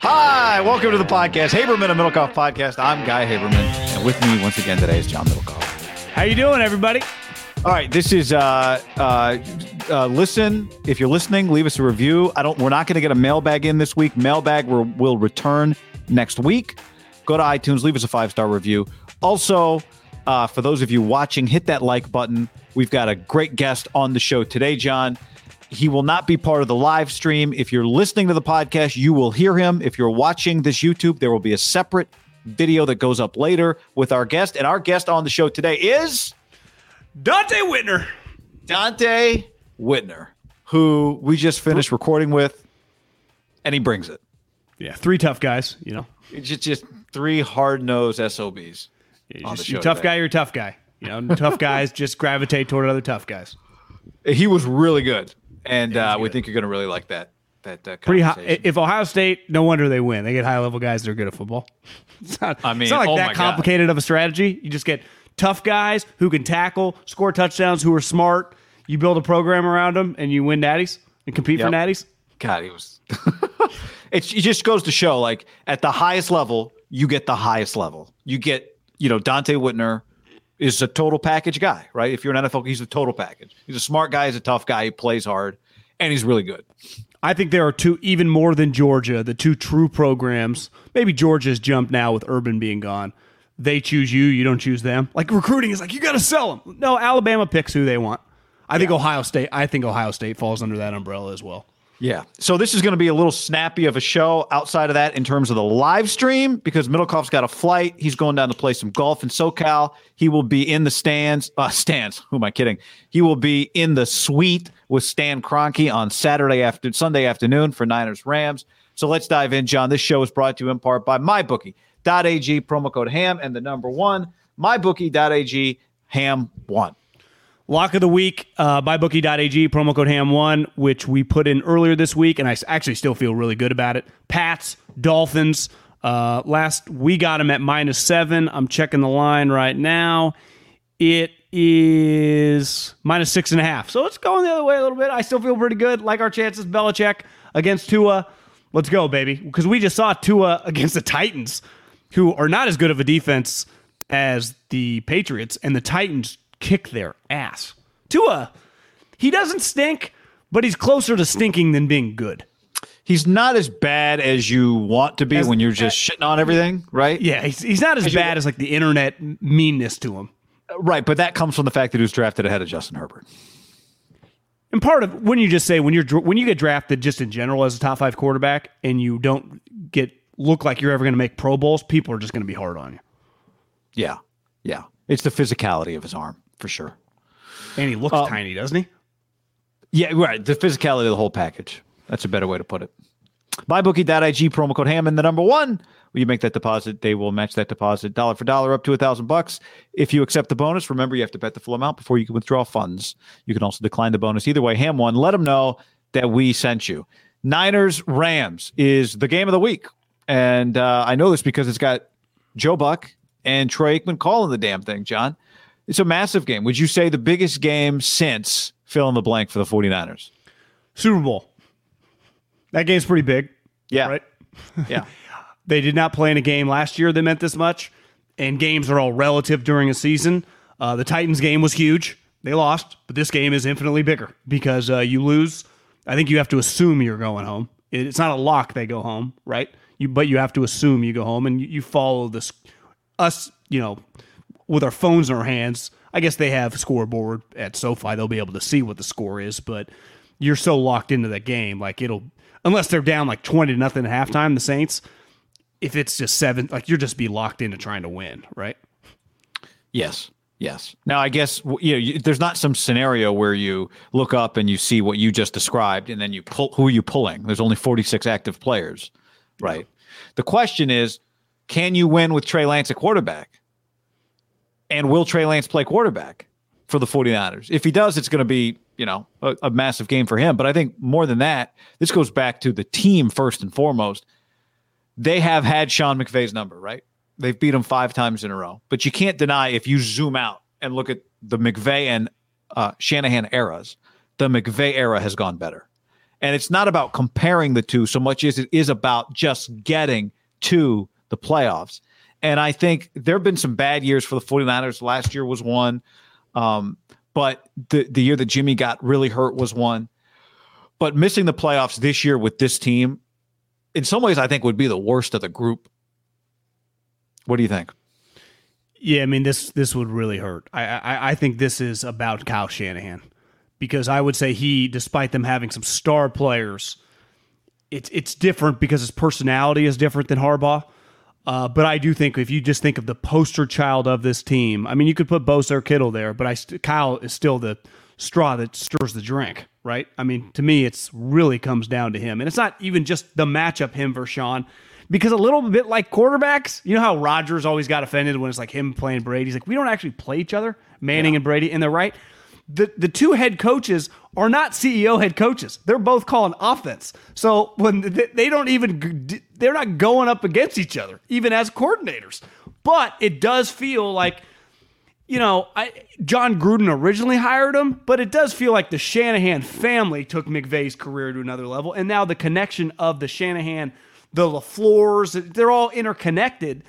Hi, welcome to the podcast, Haberman and Middlecoff podcast. I'm Guy Haberman, and with me once again today is John Middlecoff. How you doing, everybody? All right, this is uh, uh, uh, listen. If you're listening, leave us a review. I don't. We're not going to get a mailbag in this week. Mailbag will, will return next week. Go to iTunes, leave us a five star review. Also, uh, for those of you watching, hit that like button. We've got a great guest on the show today, John. He will not be part of the live stream. If you're listening to the podcast, you will hear him. If you're watching this YouTube, there will be a separate video that goes up later with our guest. And our guest on the show today is Donte Whitner. Donte Whitner, who we just finished recording with, and he brings it. Yeah, three tough guys. You know, It's just, just three hard nosed SOBs. the just, you're tough today. guy. You're a tough guy. You know, tough guys just gravitate toward other tough guys. He was really good. And uh, we think you're going to really like that. That uh, Pretty high. If Ohio State, no wonder they win. They get high level guys that are good at football. It's not, I mean, it's not like oh that God. complicated of a strategy. You just get tough guys who can tackle, score touchdowns, who are smart. You build a program around them, and you win natties and compete for Yep. natties. God, he was. it's, it just goes to show, like at the highest level, you get the highest level. You get, you know, Donte Whitner is a total package guy, right? If you're an NFL, he's a total package. He's a smart guy. He's a tough guy. He plays hard, and he's really good. I think there are two, even more than Georgia, the two true programs. Maybe Georgia's jumped now with Urban being gone. They choose you, you don't choose them. Like recruiting is like you got to sell them. No, Alabama picks who they want. I think Ohio State. I think Ohio State falls under that umbrella as well. Yeah. So this is going to be a little snappy of a show outside of that in terms of the live stream because Middlecoff's got a flight. He's going down to play some golf in SoCal. He will be in the stands. Uh, stands. Who am I kidding? He will be in the suite with Stan Kroenke on Saturday after Sunday afternoon for Niners Rams. So let's dive in, John. This show is brought to you in part by MyBookie.ag promo code HAM and the number one MyBookie.ag HAM one. Lock of the week, uh, mybookie.ag, promo code HAM1, which we put in earlier this week, and I actually still feel really good about it. Pats, Dolphins. Uh, last we got them at minus seven. I'm checking the line right now. It is minus six and a half. So it's going the other way a little bit. I still feel pretty good. Like our chances. Belichick against Tua. Let's go, baby. Because we just saw Tua against the Titans, who are not as good of a defense as the Patriots, and the Titans kick their ass. Tua, he doesn't stink, but he's closer to stinking than being good. He's not as bad as you want to be when you're just shitting on everything, right? Yeah, he's, he's not as you- bad as like the internet meanness to him. Uh, right, but that comes from the fact that he was drafted ahead of Justin Herbert. And part of when you just say when you're when you get drafted just in general as a top five quarterback and you don't get look like you're ever going to make Pro Bowls, people are just going to be hard on you. Yeah, yeah. It's the physicality of his arm for sure. And he looks tiny, doesn't he? Yeah, right. The physicality of the whole package. That's a better way to put it. MyBookie.ag promo code HAM and, the number one. When you make that deposit, they will match that deposit dollar for dollar up to a thousand bucks. If you accept the bonus, remember you have to bet the full amount before you can withdraw funds. You can also decline the bonus. Either way, Ham one. Let them know that we sent you. Niners Rams is the game of the week, and uh, I know this because it's got Joe Buck and Troy Aikman calling the damn thing. John, it's a massive game. Would you say the biggest game since fill in the blank for the 49ers? Super Bowl. That game's pretty big, Yeah, right? yeah. They did not play in a game last year that meant this much, and games are all relative during a season. Uh, the Titans game was huge. They lost, but this game is infinitely bigger because uh, you lose. I think you have to assume you're going home. It's not a lock they go home, right? You, but you have to assume you go home, and you, you follow this. Us, you know, with our phones in our hands. I guess they have scoreboard at SoFi. They'll be able to see what the score is, but you're so locked into that game, like it'll unless they're down like twenty to nothing at halftime. The Saints, if it's just seven, like you're just be locked into trying to win, right? Yes. Yes. Now, I guess you know you, there's not some scenario where you look up and you see what you just described, and then you pull. Who are you pulling? There's only 46 active players, right? The question is, can you win with Trey Lance at quarterback? And will Trey Lance play quarterback for the 49ers? If he does, it's going to be you know a, a massive game for him. But I think more than that, this goes back to the team first and foremost. They have had Sean McVay's number, right? They've beat him five times in a row. But you can't deny if you zoom out and look at the McVay and uh, Shanahan eras, the McVay era has gone better. And it's not about comparing the two so much as it is about just getting to the playoffs. And I think there have been some bad years for the 49ers. Last year was one. Um, but the, the year that Jimmy got really hurt was one. But missing the playoffs this year with this team, in some ways, I think would be the worst of the group what do you think? Yeah, I mean this this would really hurt. I, I I think this is about Kyle Shanahan because I would say he, despite them having some star players, it's it's different because his personality is different than Harbaugh. Uh, but I do think if you just think of the poster child of this team, I mean, you could put Bosa or Kittle there, but I st- Kyle is still the straw that stirs the drink, right? I mean, to me, it's really comes down to him, and it's not even just the matchup him versus Sean because a little bit like quarterbacks, you know how Rodgers always got offended when it's like him playing Brady. He's like, we don't actually play each other, Manning yeah. and Brady, and they're right. The the two head coaches are not CEO head coaches. They're both calling offense. So when they don't even they're not going up against each other even as coordinators. But it does feel like you know, I, Jon Gruden originally hired him, but it does feel like the Shanahan family took McVay's career to another level, and now the connection of the Shanahan the LaFleurs, they're all interconnected.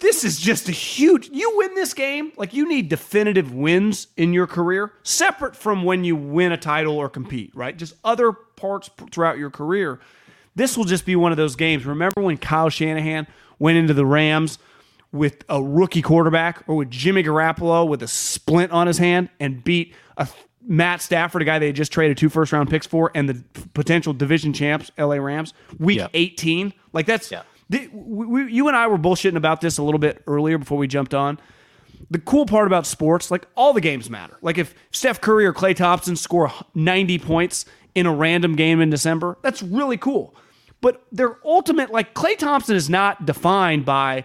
This is just a huge. You win this game, like you need definitive wins in your career, separate from when you win a title or compete, right? Just other parts throughout your career. This will just be one of those games. Remember when Kyle Shanahan went into the Rams with a rookie quarterback or with Jimmy Garoppolo with a splint on his hand and beat a Matt Stafford, a guy they had just traded two first round picks for, and the potential division champs, LA Rams, week yep. 18. Like that's, yep. The, we, you and I were bullshitting about this a little bit earlier before we jumped on. The cool part about sports, like all the games matter. Like if Steph Curry or Klay Thompson score 90 points in a random game in December, that's really cool. But their ultimate, like Klay Thompson is not defined by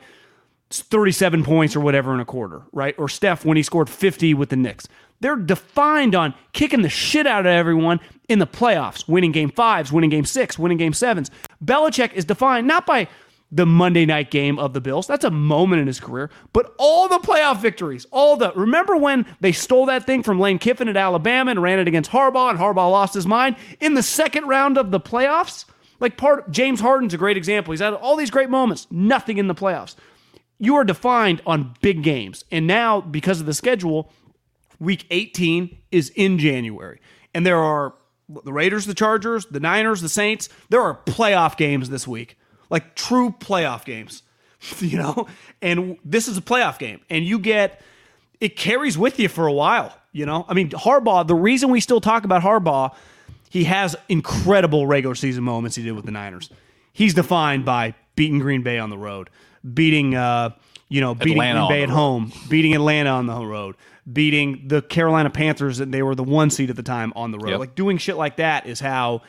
37 points or whatever in a quarter, right? Or Steph when he scored 50 with the Knicks. They're defined on kicking the shit out of everyone in the playoffs, winning game fives, winning game six, winning game sevens. Belichick is defined not by the Monday night game of the Bills. That's a moment in his career. But all the playoff victories, all the remember when they stole that thing from Lane Kiffin at Alabama and ran it against Harbaugh, and Harbaugh lost his mind in the second round of the playoffs? Like part James Harden's a great example. He's had all these great moments, nothing in the playoffs. You are defined on big games. And now, because of the schedule, Week 18 is in January. And there are the Raiders, the Chargers, the Niners, the Saints. There are playoff games this week, like true playoff games, you know? And this is a playoff game. And you get, it carries with you for a while, you know? I mean, Harbaugh, the reason we still talk about Harbaugh, he has incredible regular season moments he did with the Niners. He's defined by beating Green Bay on the road, beating, uh, you know, beating Atlanta Green Bay at home, beating Atlanta on the road, beating the Carolina Panthers, and they were the one seed at the time on the road. Yep. Like doing shit like that is how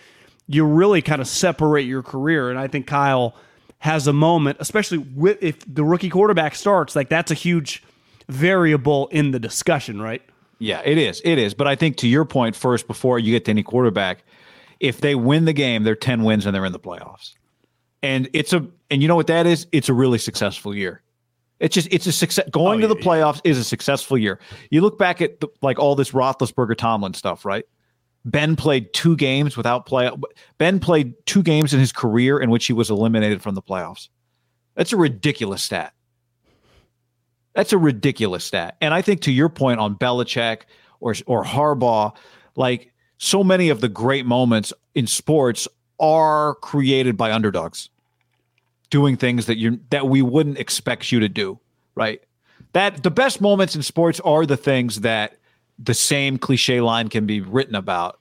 you really kind of separate your career. And I think Kyle has a moment, especially with if the rookie quarterback starts, like that's a huge variable in the discussion, right? Yeah, it is. It is. But I think to your point first, before you get to any quarterback, if they win the game, they're 10 wins and they're in the playoffs. And it's a and you know what that is? It's a really successful year. It's just it's a success. Going oh, to the playoffs yeah. is a successful year. You look back at the, like all this Roethlisberger Tomlin stuff, right? Ben played two games without play. Ben played two games in his career in which he was eliminated from the playoffs. That's a ridiculous stat. That's a ridiculous stat. And I think to your point on Belichick or or Harbaugh, like so many of the great moments in sports are created by underdogs doing things that you that we wouldn't expect you to do, right? That the best moments in sports are the things that the same cliche line can be written about.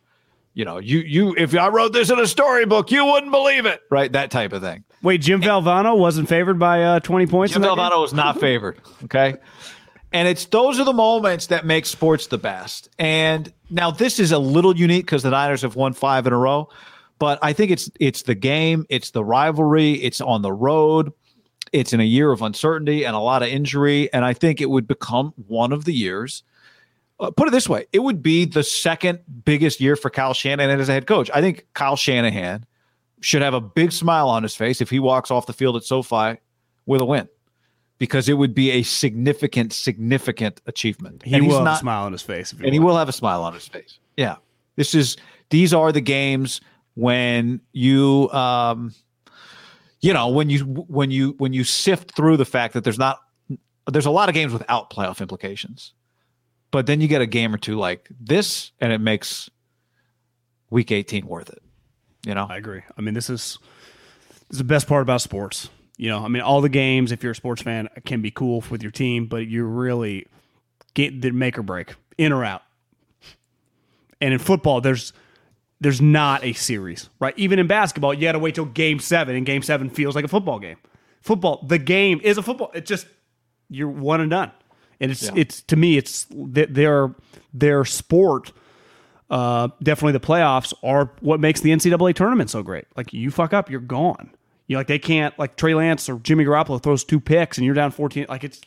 You know, you you if I wrote this in a storybook, you wouldn't believe it, right? That type of thing. Wait, Jim Valvano wasn't favored by uh, twenty points. Jim Valvano was not favored. Okay, And it's those are the moments that make sports the best. And now this is a little unique because the Niners have won five in a row, but I think it's it's the game, it's the rivalry, it's on the road, it's in a year of uncertainty and a lot of injury, and I think it would become one of the years. Uh, put it this way, it would be the second biggest year for Kyle Shanahan as a head coach. I think Kyle Shanahan should have a big smile on his face if he walks off the field at SoFi with a win because it would be a significant, significant achievement. He and will not, a smile on his face, and want. he will have a smile on his face. Yeah, this is these are the games when you, um, you know, when you when you when you sift through the fact that there's not there's a lot of games without playoff implications, but then you get a game or two like this, and it makes Week 18 worth it. You know, I agree. I mean, this is this is the best part about sports you know, I mean, all the games, if you're a sports fan, can be cool with your team, but you really get the make or break, in or out. And in football, there's there's not a series, right? Even in basketball, you got to wait till game seven, and game seven feels like a football game. Football, the game is a football. It's just you're one and done, and it's yeah. it's to me, it's their their sport. Uh, definitely, the playoffs are what makes the NCAA tournament so great. Like you fuck up, you're gone. You know, like they can't like Trey Lance or Jimmy Garoppolo throws two picks and you're down 14. Like it's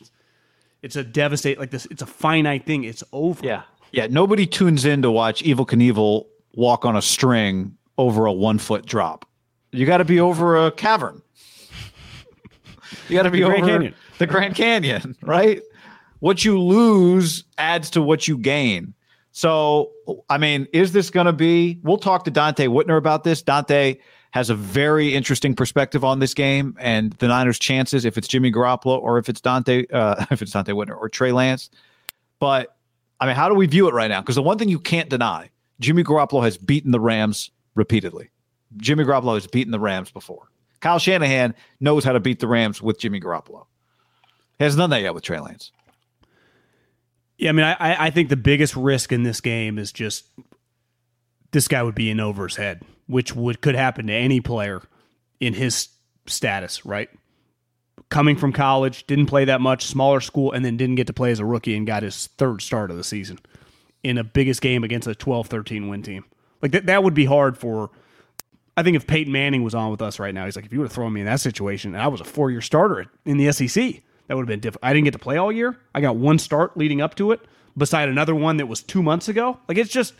it's a devastate like this. It's a finite thing. It's over. Yeah, yeah. Nobody tunes in to watch Evel Knievel walk on a string over a one foot drop. You got to be over a cavern. You got to be the over Canyon. the Grand Canyon, right? What you lose adds to what you gain. So, I mean, is this going to be? We'll talk to Donte Whitner about this. Donte has a very interesting perspective on this game and the Niners' chances if it's Jimmy Garoppolo or if it's Dante, uh, if it's Donte Whitner or Trey Lance. But I mean, how do we view it right now? Because the one thing you can't deny, Jimmy Garoppolo has beaten the Rams repeatedly. Jimmy Garoppolo has beaten the Rams before. Kyle Shanahan knows how to beat the Rams with Jimmy Garoppolo. He hasn't done that yet with Trey Lance. Yeah, I mean, I, I think the biggest risk in this game is just this guy would be in over his head which would could happen to any player in his status, right? Coming from college, didn't play that much, smaller school, and then didn't get to play as a rookie and got his third start of the season in a biggest game against a 12 13 win team. Like that, that would be hard for. I think if Peyton Manning was on with us right now, he's like, if you would have thrown me in that situation and I was a four year starter in the SEC, that would have been different. I didn't get to play all year. I got one start leading up to it, beside another one that was two months ago. Like it's just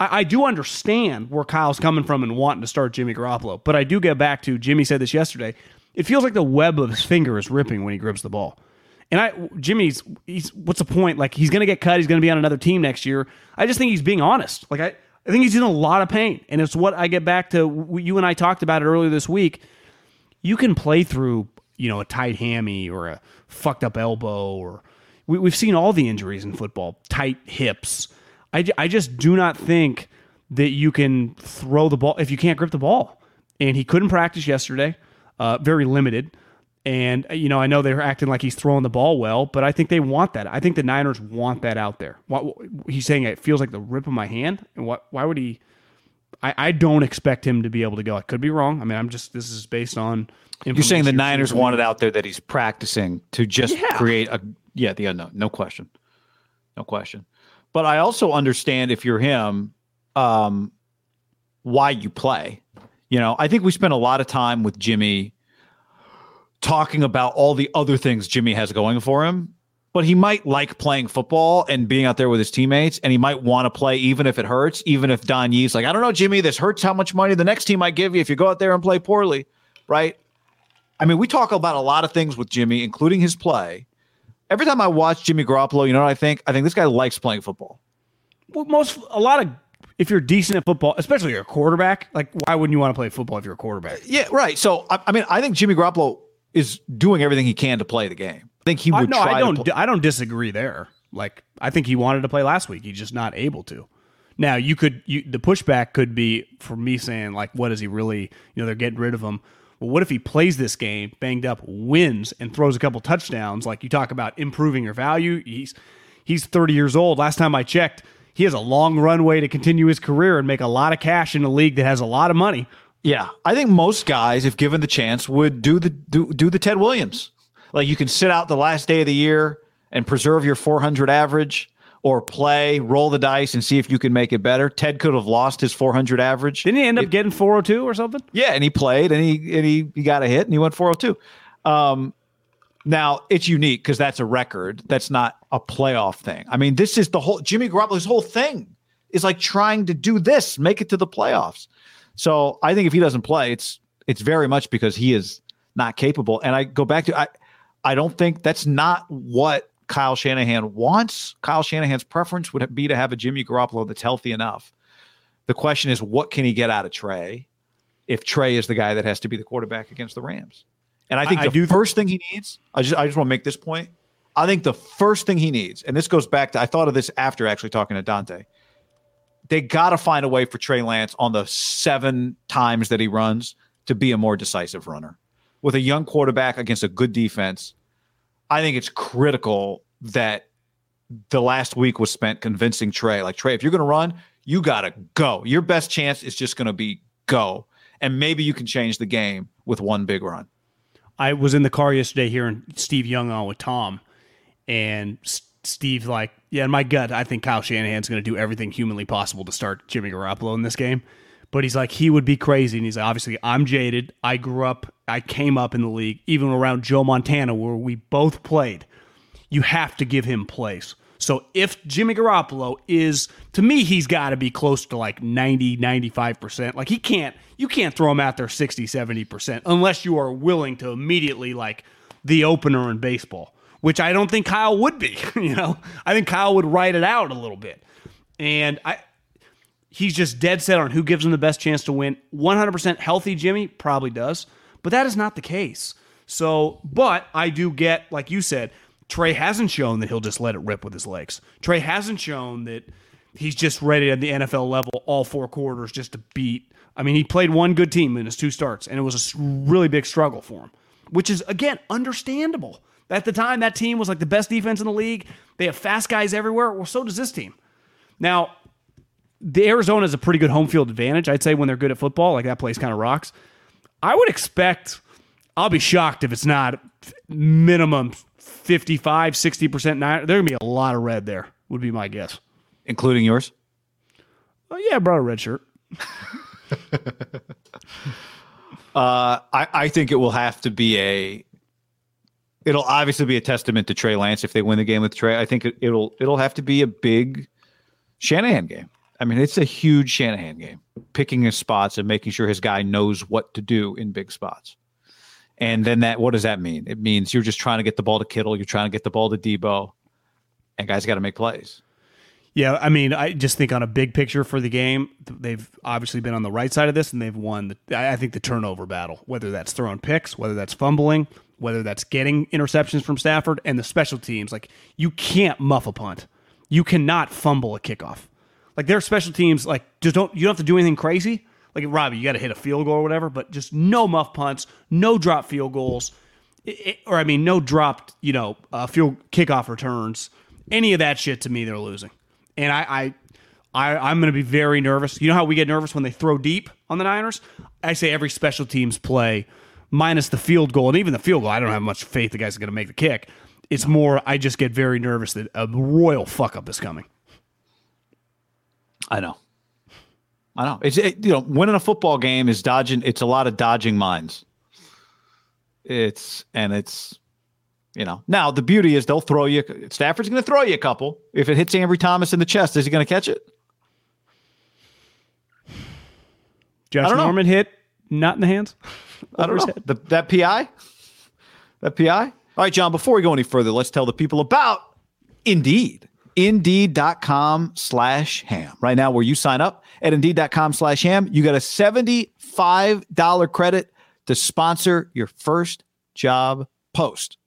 I, I, do understand where Kyle's coming from and wanting to start Jimmy Garoppolo, but I do get back to Jimmy said this yesterday. It feels like the web of his finger is ripping when he grips the ball. And I, Jimmy's, he's, what's the point? Like he's going to get cut. He's going to be on another team next year. I just think he's being honest. Like I, I think he's in a lot of pain, and it's what I get back to. You and I talked about it earlier this week. You can play through, you know, a tight hammy or a fucked up elbow, or we, we've seen all the injuries in football, tight hips I, I just do not think that you can throw the ball if you can't grip the ball. And he couldn't practice yesterday, uh, very limited. And, you know, I know they're acting like he's throwing the ball well, but I think they want that. I think the Niners want that out there. He's saying it feels like the rip of my hand. And what, why would he? I, I don't expect him to be able to go. I could be wrong. I mean, I'm just, this is based on. You're saying the Niners want it out there that he's practicing to just yeah. create a, yeah, the unknown. No question. No question. But I also understand if you're him, um, why you play. You know, I think we spent a lot of time with Jimmy talking about all the other things Jimmy has going for him. But he might like playing football and being out there with his teammates, and he might want to play even if it hurts, even if Don Yee's like, I don't know, Jimmy, this hurts how much money the next team might give you if you go out there and play poorly, right? I mean, we talk about a lot of things with Jimmy, including his play every time I watch Jimmy Garoppolo, you know what I think? I think this guy likes playing football. Well, most a lot of if you're decent at football, especially you're a quarterback, like why wouldn't you want to play football if you're a quarterback? Yeah, right. So I, I mean, I think Jimmy Garoppolo is doing everything he can to play the game. I think he would. no, I don't. I don't disagree there. Like I think he wanted to play last week. He's just not able to. Now you could. You, the pushback could be for me saying like, what is he really? You know, they're getting rid of him. Well, what if he plays this game banged up, wins, and throws a couple touchdowns? Like you talk about improving your value. He's he's 30 years old. Last time I checked, he has a long runway to continue his career and make a lot of cash in a league that has a lot of money. Yeah, I think most guys, if given the chance, would do the do, do the Ted Williams. Like you can sit out the last day of the year and preserve your 400 average or play, roll the dice and see if you can make it better. Ted could have lost his 400 average. Didn't he end up getting 402 or something? Yeah, and he played and he and he, he got a hit and he went 402. Um, now it's unique because that's a record. That's not a playoff thing. I mean, this is the whole Jimmy Garoppolo's whole thing is like trying to do this, make it to the playoffs. So I think if he doesn't play, it's it's very much because he is not capable. And I go back to I I don't think that's not what Kyle Shanahan wants. Kyle Shanahan's preference would be to have a Jimmy Garoppolo that's healthy enough. The question is, what can he get out of Trey if Trey is the guy that has to be the quarterback against the Rams? And I think I, the I do first th- thing he needs, I just I just want to make this point. I think the first thing he needs, and this goes back to I thought of this after actually talking to Donte. They got to find a way for Trey Lance on the seven times that he runs to be a more decisive runner. With a young quarterback against a good defense, I think it's critical that the last week was spent convincing Trey, like Trey, if you're going to run, you got to go. Your best chance is just going to be go, and maybe you can change the game with one big run. I was in the car yesterday hearing Steve Young on with Tom, and Steve's like, "Yeah, in my gut, I think Kyle Shanahan's going to do everything humanly possible to start Jimmy Garoppolo in this game." But he's like, he would be crazy. And he's like, obviously, I'm jaded. I grew up, I came up in the league, even around Joe Montana, where we both played. You have to give him place. So if Jimmy Garoppolo is, to me, he's got to be close to like 90, 95%. Like he can't, you can't throw him out there 60, 70% unless you are willing to immediately like the opener in baseball, which I don't think Kyle would be. you know, I think Kyle would write it out a little bit. And I, he's just dead set on who gives him the best chance to win. 100% healthy Jimmy probably does, but that is not the case. So, but I do get, like you said, Trey hasn't shown that he'll just let it rip with his legs. Trey hasn't shown that he's just ready at the NFL level all four quarters just to beat. I mean, he played one good team in his two starts, and it was a really big struggle for him, which is, again, understandable. At the time, that team was like the best defense in the league. They have fast guys everywhere. Well, so does this team. Now, the Arizona is a pretty good home field advantage. I'd say when they're good at football, like that place kind of rocks. I would expect. I'll be shocked if it's not minimum 55, 60% nine. There's going to be a lot of red there, would be my guess. Including yours? Oh, yeah, I brought a red shirt. uh, I, I think it will have to be a. It'll obviously be a testament to Trey Lance if they win the game with Trey. I think it, it'll it'll have to be a big Shanahan game. I mean, it's a huge Shanahan game, picking his spots and making sure his guy knows what to do in big spots. And then that, what does that mean? It means you're just trying to get the ball to Kittle, you're trying to get the ball to Deebo, and guys got to make plays. Yeah, I mean, I just think on a big picture for the game, they've obviously been on the right side of this, and they've won. The, I think the turnover battle, whether that's throwing picks, whether that's fumbling, whether that's getting interceptions from Stafford, and the special teams. Like you can't muff a punt, you cannot fumble a kickoff. Like their special teams, like just don't you don't have to do anything crazy. Like Robbie, you got to hit a field goal or whatever, but just no muff punts, no drop field goals, it, or I mean, no dropped, you know, uh, field kickoff returns. Any of that shit to me, they're losing. And I, I, I I'm going to be very nervous. You know how we get nervous when they throw deep on the Niners? I say every special teams play, minus the field goal, and even the field goal. I don't have much faith the guy's going to make the kick. It's more I just get very nervous that a royal fuck up is coming. I know. I know. It's it, you know, winning a football game is dodging. It's a lot of dodging mines. It's and it's you know. Now the beauty is they'll throw you. Stafford's going to throw you a couple. If it hits Ambry Thomas in the chest, is he going to catch it? Josh Norman hit not in the hands. I don't know. The, that PI. That PI. All right, John. Before we go any further, let's tell the people about Indeed. Indeed.com slash ham. Right now, where you sign up at Indeed.com slash ham, you get a $75 credit to sponsor your first job post.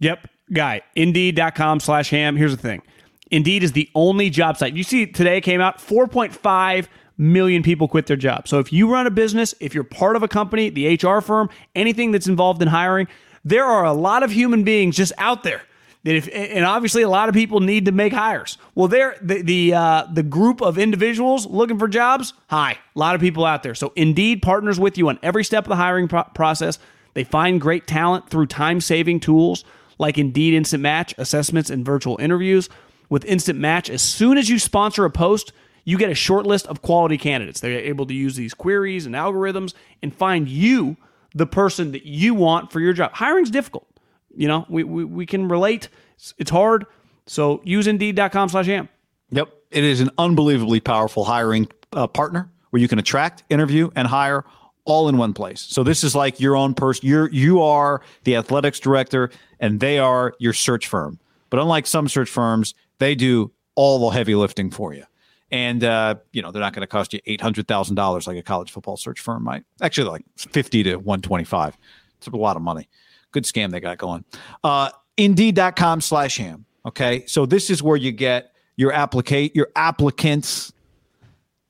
Yep, guy. Indeed.com slash ham. Here's the thing Indeed is the only job site. You see, today came out 4.5 million people quit their job. So if you run a business, if you're part of a company, the HR firm, anything that's involved in hiring, there are a lot of human beings just out there that if and obviously a lot of people need to make hires. Well, there the the uh, the group of individuals looking for jobs, hi, a lot of people out there. So Indeed partners with you on every step of the hiring pro- process. They find great talent through time saving tools like Indeed Instant Match, assessments, and virtual interviews. With Instant Match, as soon as you sponsor a post, you get a short list of quality candidates. They're able to use these queries and algorithms and find you the person that you want for your job. Hiring's difficult. You know, we, we, we can relate. It's, it's hard. So use indeed.com slash ham. Yep. It is an unbelievably powerful hiring uh, partner where you can attract, interview, and hire all in one place. So this is like your own person. You're you are the athletics director, and they are your search firm. But unlike some search firms, they do all the heavy lifting for you. And uh, you know they're not going to cost you eight hundred thousand dollars like a college football search firm might. Actually, like fifty to one twenty five. It's a lot of money. Good scam they got going. Uh, Indeed.com slash ham. Okay, so this is where you get your applicate your applicants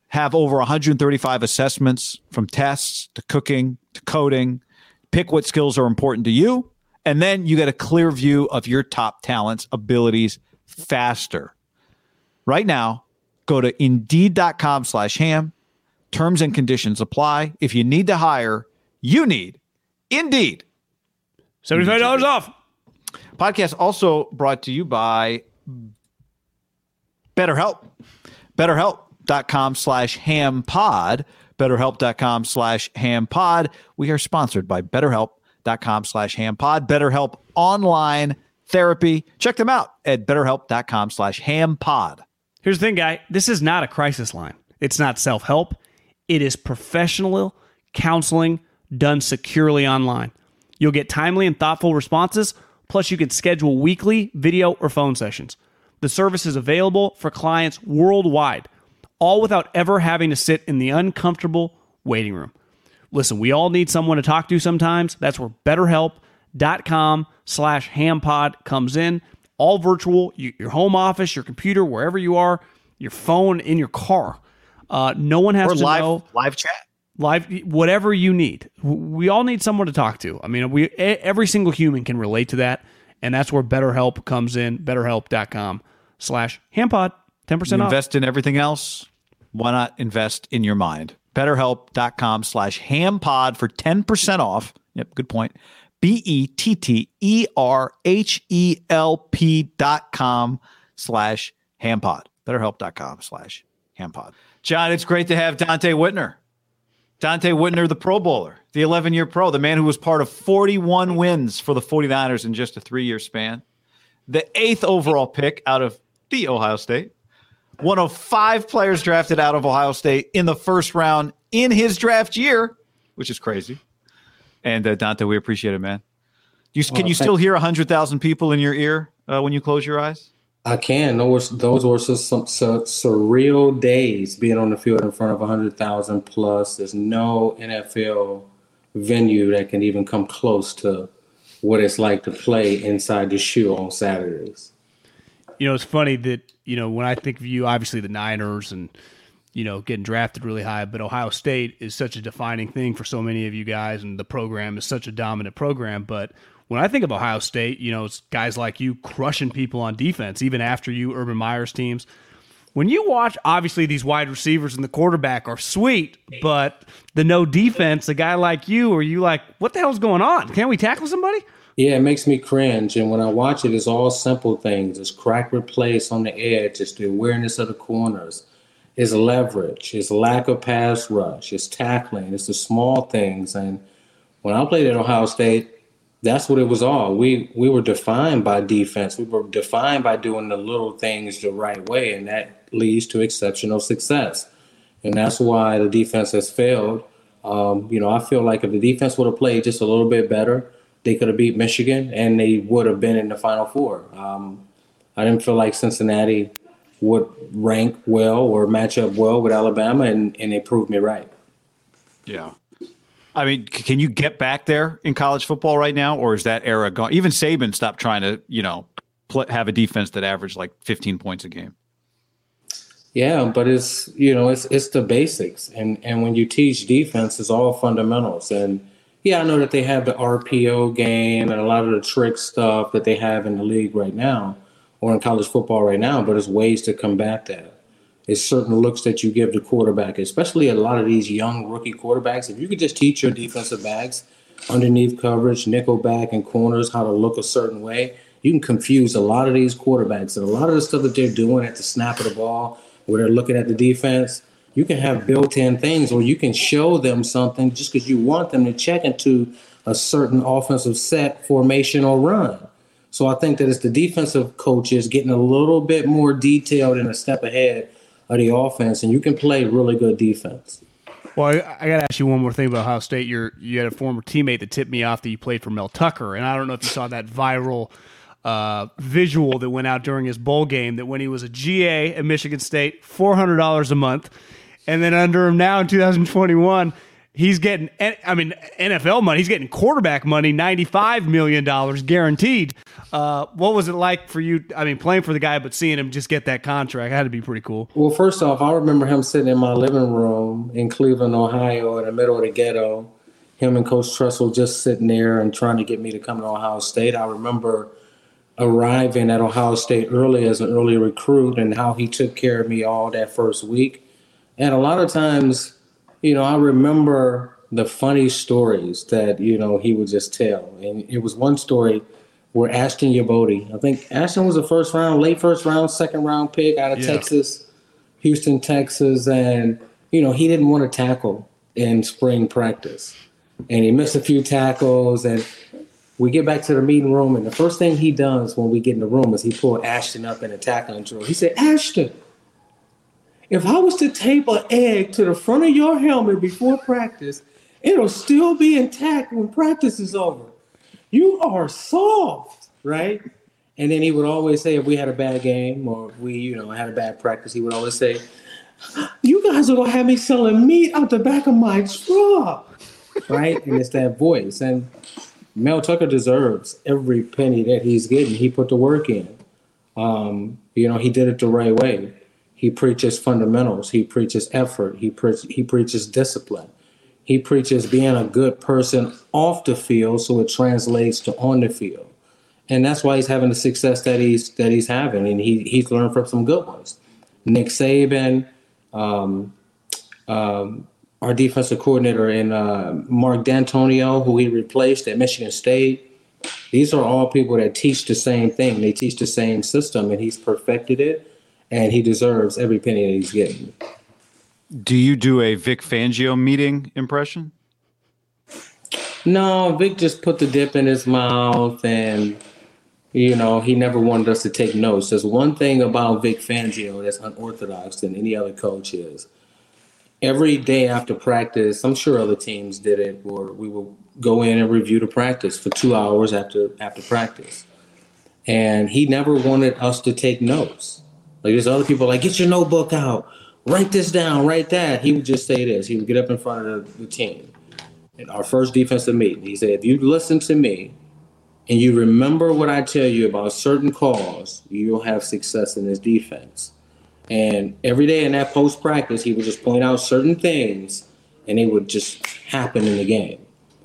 have over 135 assessments from tests to cooking to coding. Pick what skills are important to you, and then you get a clear view of your top talents, abilities faster. Right now, go to indeed.com slash ham. Terms and conditions apply. If you need to hire, you need Indeed. $75 mm-hmm. off. Podcast also brought to you by BetterHelp. BetterHelp.com slash hampod. BetterHelp.com slash hampod. We are sponsored by BetterHelp.com slash hampod. BetterHelp online therapy. Check them out at BetterHelp.com slash hampod. Here's the thing, guy. This is not a crisis line. It's not self help. It is professional counseling done securely online. You'll get timely and thoughtful responses, plus, you can schedule weekly video or phone sessions. The service is available for clients worldwide, all without ever having to sit in the uncomfortable waiting room. Listen, we all need someone to talk to sometimes. That's where betterhelp.com slash hampod comes in. All virtual, your home office, your computer, wherever you are, your phone, in your car. Uh, no one has or to live, know live chat. Live whatever you need we all need someone to talk to i mean we every single human can relate to that and that's where betterhelp comes in betterhelp.com slash hampod 10% You off invest in everything else. Why not invest in your mind? BetterHelp.com slash hampod for 10% off. Yep, good point. B E T T E R H E L P dot com slash hampod. BetterHelp.com slash hampod. John, it's great to have Donte Whitner. Donte Whitner, the Pro Bowler, the 11 year pro, the man who was part of 41 wins for the 49ers in just a three year span, the eighth overall pick out of the Ohio State, one of five players drafted out of Ohio State in the first round in his draft year, which is crazy. And uh, Donte, we appreciate it, man. You, can you still hear 100,000 people in your ear uh, when you close your eyes? I can. Those those were some surreal days being on the field in front of 100,000 plus. There's no NFL venue that can even come close to what it's like to play inside the shoe on Saturdays. you know it's funny that you know when i think of you obviously the niners and you know getting drafted really high but ohio state is such a defining thing for so many of you guys and the program is such a dominant program but when i think of ohio state you know it's guys like you crushing people on defense even after you urban meyers teams when you watch obviously these wide receivers and the quarterback are sweet but the no defense a guy like you are you like what the hell's going on can't we tackle somebody Yeah, it makes me cringe. And when I watch it, it's all simple things. It's crack replace on the edge. It's the awareness of the corners. It's leverage. It's lack of pass rush. It's tackling. It's the small things. And when I played at Ohio State, that's what it was all. We we were defined by defense. We were defined by doing the little things the right way, and that leads to exceptional success. And that's why the defense has failed. Um, you know, I feel like if the defense would have played just a little bit better, they could have beat Michigan and they would have been in the Final Four. Um, I didn't feel like Cincinnati would rank well or match up well with Alabama, and, and they proved me right. Yeah. I mean, can you get back there in college football right now, or is that era gone? Even Saban stopped trying to, you know, pl- have a defense that averaged like 15 points a game. Yeah, but it's you know it's it's the basics, and and when you teach defense, it's all fundamentals. And yeah, I know that they have the RPO game and a lot of the trick stuff that they have in the league right now, or in college football right now. But it's ways to combat that. It's certain looks that you give the quarterback, especially a lot of these young rookie quarterbacks. If you could just teach your defensive backs underneath coverage, nickel back, and corners, how to look a certain way. You can confuse a lot of these quarterbacks and a lot of the stuff that they're doing at the snap of the ball, where they're looking at the defense. You can have built-in things, or you can show them something just because you want them to check into a certain offensive set, formation, or run. So I think that it's the defensive coaches getting a little bit more detailed and a step ahead of the offense, and you can play really good defense. Well, I, I got to ask you one more thing about Ohio State. You're, you had a former teammate that tipped me off that you played for Mel Tucker, and I don't know if you saw that viral uh, visual that went out during his bowl game that when he was a GA at Michigan State, $400 a month, and then under him now in 2021, he's getting, I mean, NFL money. He's getting quarterback money, $95 million guaranteed. Uh, what was it like for you? I mean, playing for the guy, but seeing him just get that contract had to be pretty cool. Well, first off, I remember him sitting in my living room in Cleveland, Ohio, in the middle of the ghetto. Him and Coach Tressel just sitting there and trying to get me to come to Ohio State. I remember arriving at Ohio State early as an early recruit and how he took care of me all that first week. And a lot of times, you know, I remember the funny stories that, you know, he would just tell. And it was one story where Ashton Youboty, I think Ashton was a first round, late first round, second round pick out of yeah. Texas, Houston, Texas. And, you know, he didn't want to tackle in spring practice. And he missed a few tackles. And we get back to the meeting room. And the first thing he does when we get in the room is he pulled Ashton up in a tackling drill. He said, Ashton, if I was to tape an egg to the front of your helmet before practice, it'll still be intact when practice is over. You are soft, right? And then he would always say, if we had a bad game or we, you know, had a bad practice, he would always say, "You guys are gonna have me selling meat out the back of my truck," right? and it's that voice. And Mel Tucker deserves every penny that he's getting. He put the work in. Um, you know, he did it the right way. He preaches fundamentals. He preaches effort. He, pre- he preaches discipline. He preaches being a good person off the field so it translates to on the field. And that's why he's having the success that he's that he's having. And he, he's learned from some good ones. Nick Saban, um, um, our defensive coordinator, and uh, Mark Dantonio, who he replaced at Michigan State. These are all people that teach the same thing. They teach the same system, and he's perfected it and he deserves every penny that he's getting. Do you do a Vic Fangio meeting impression? No, Vic just put the dip in his mouth and you know, he never wanted us to take notes. There's one thing about Vic Fangio that's unorthodox than any other coach is. Every day after practice, I'm sure other teams did it, or we will go in and review the practice for two hours after after practice. And he never wanted us to take notes. Like there's other people like, get your notebook out, write this down, write that. He would just say this. He would get up in front of the, team. In our first defensive meeting, he said, if you listen to me and you remember what I tell you about certain calls, you'll have success in this defense. And every day in that post practice, he would just point out certain things and it would just happen in the game.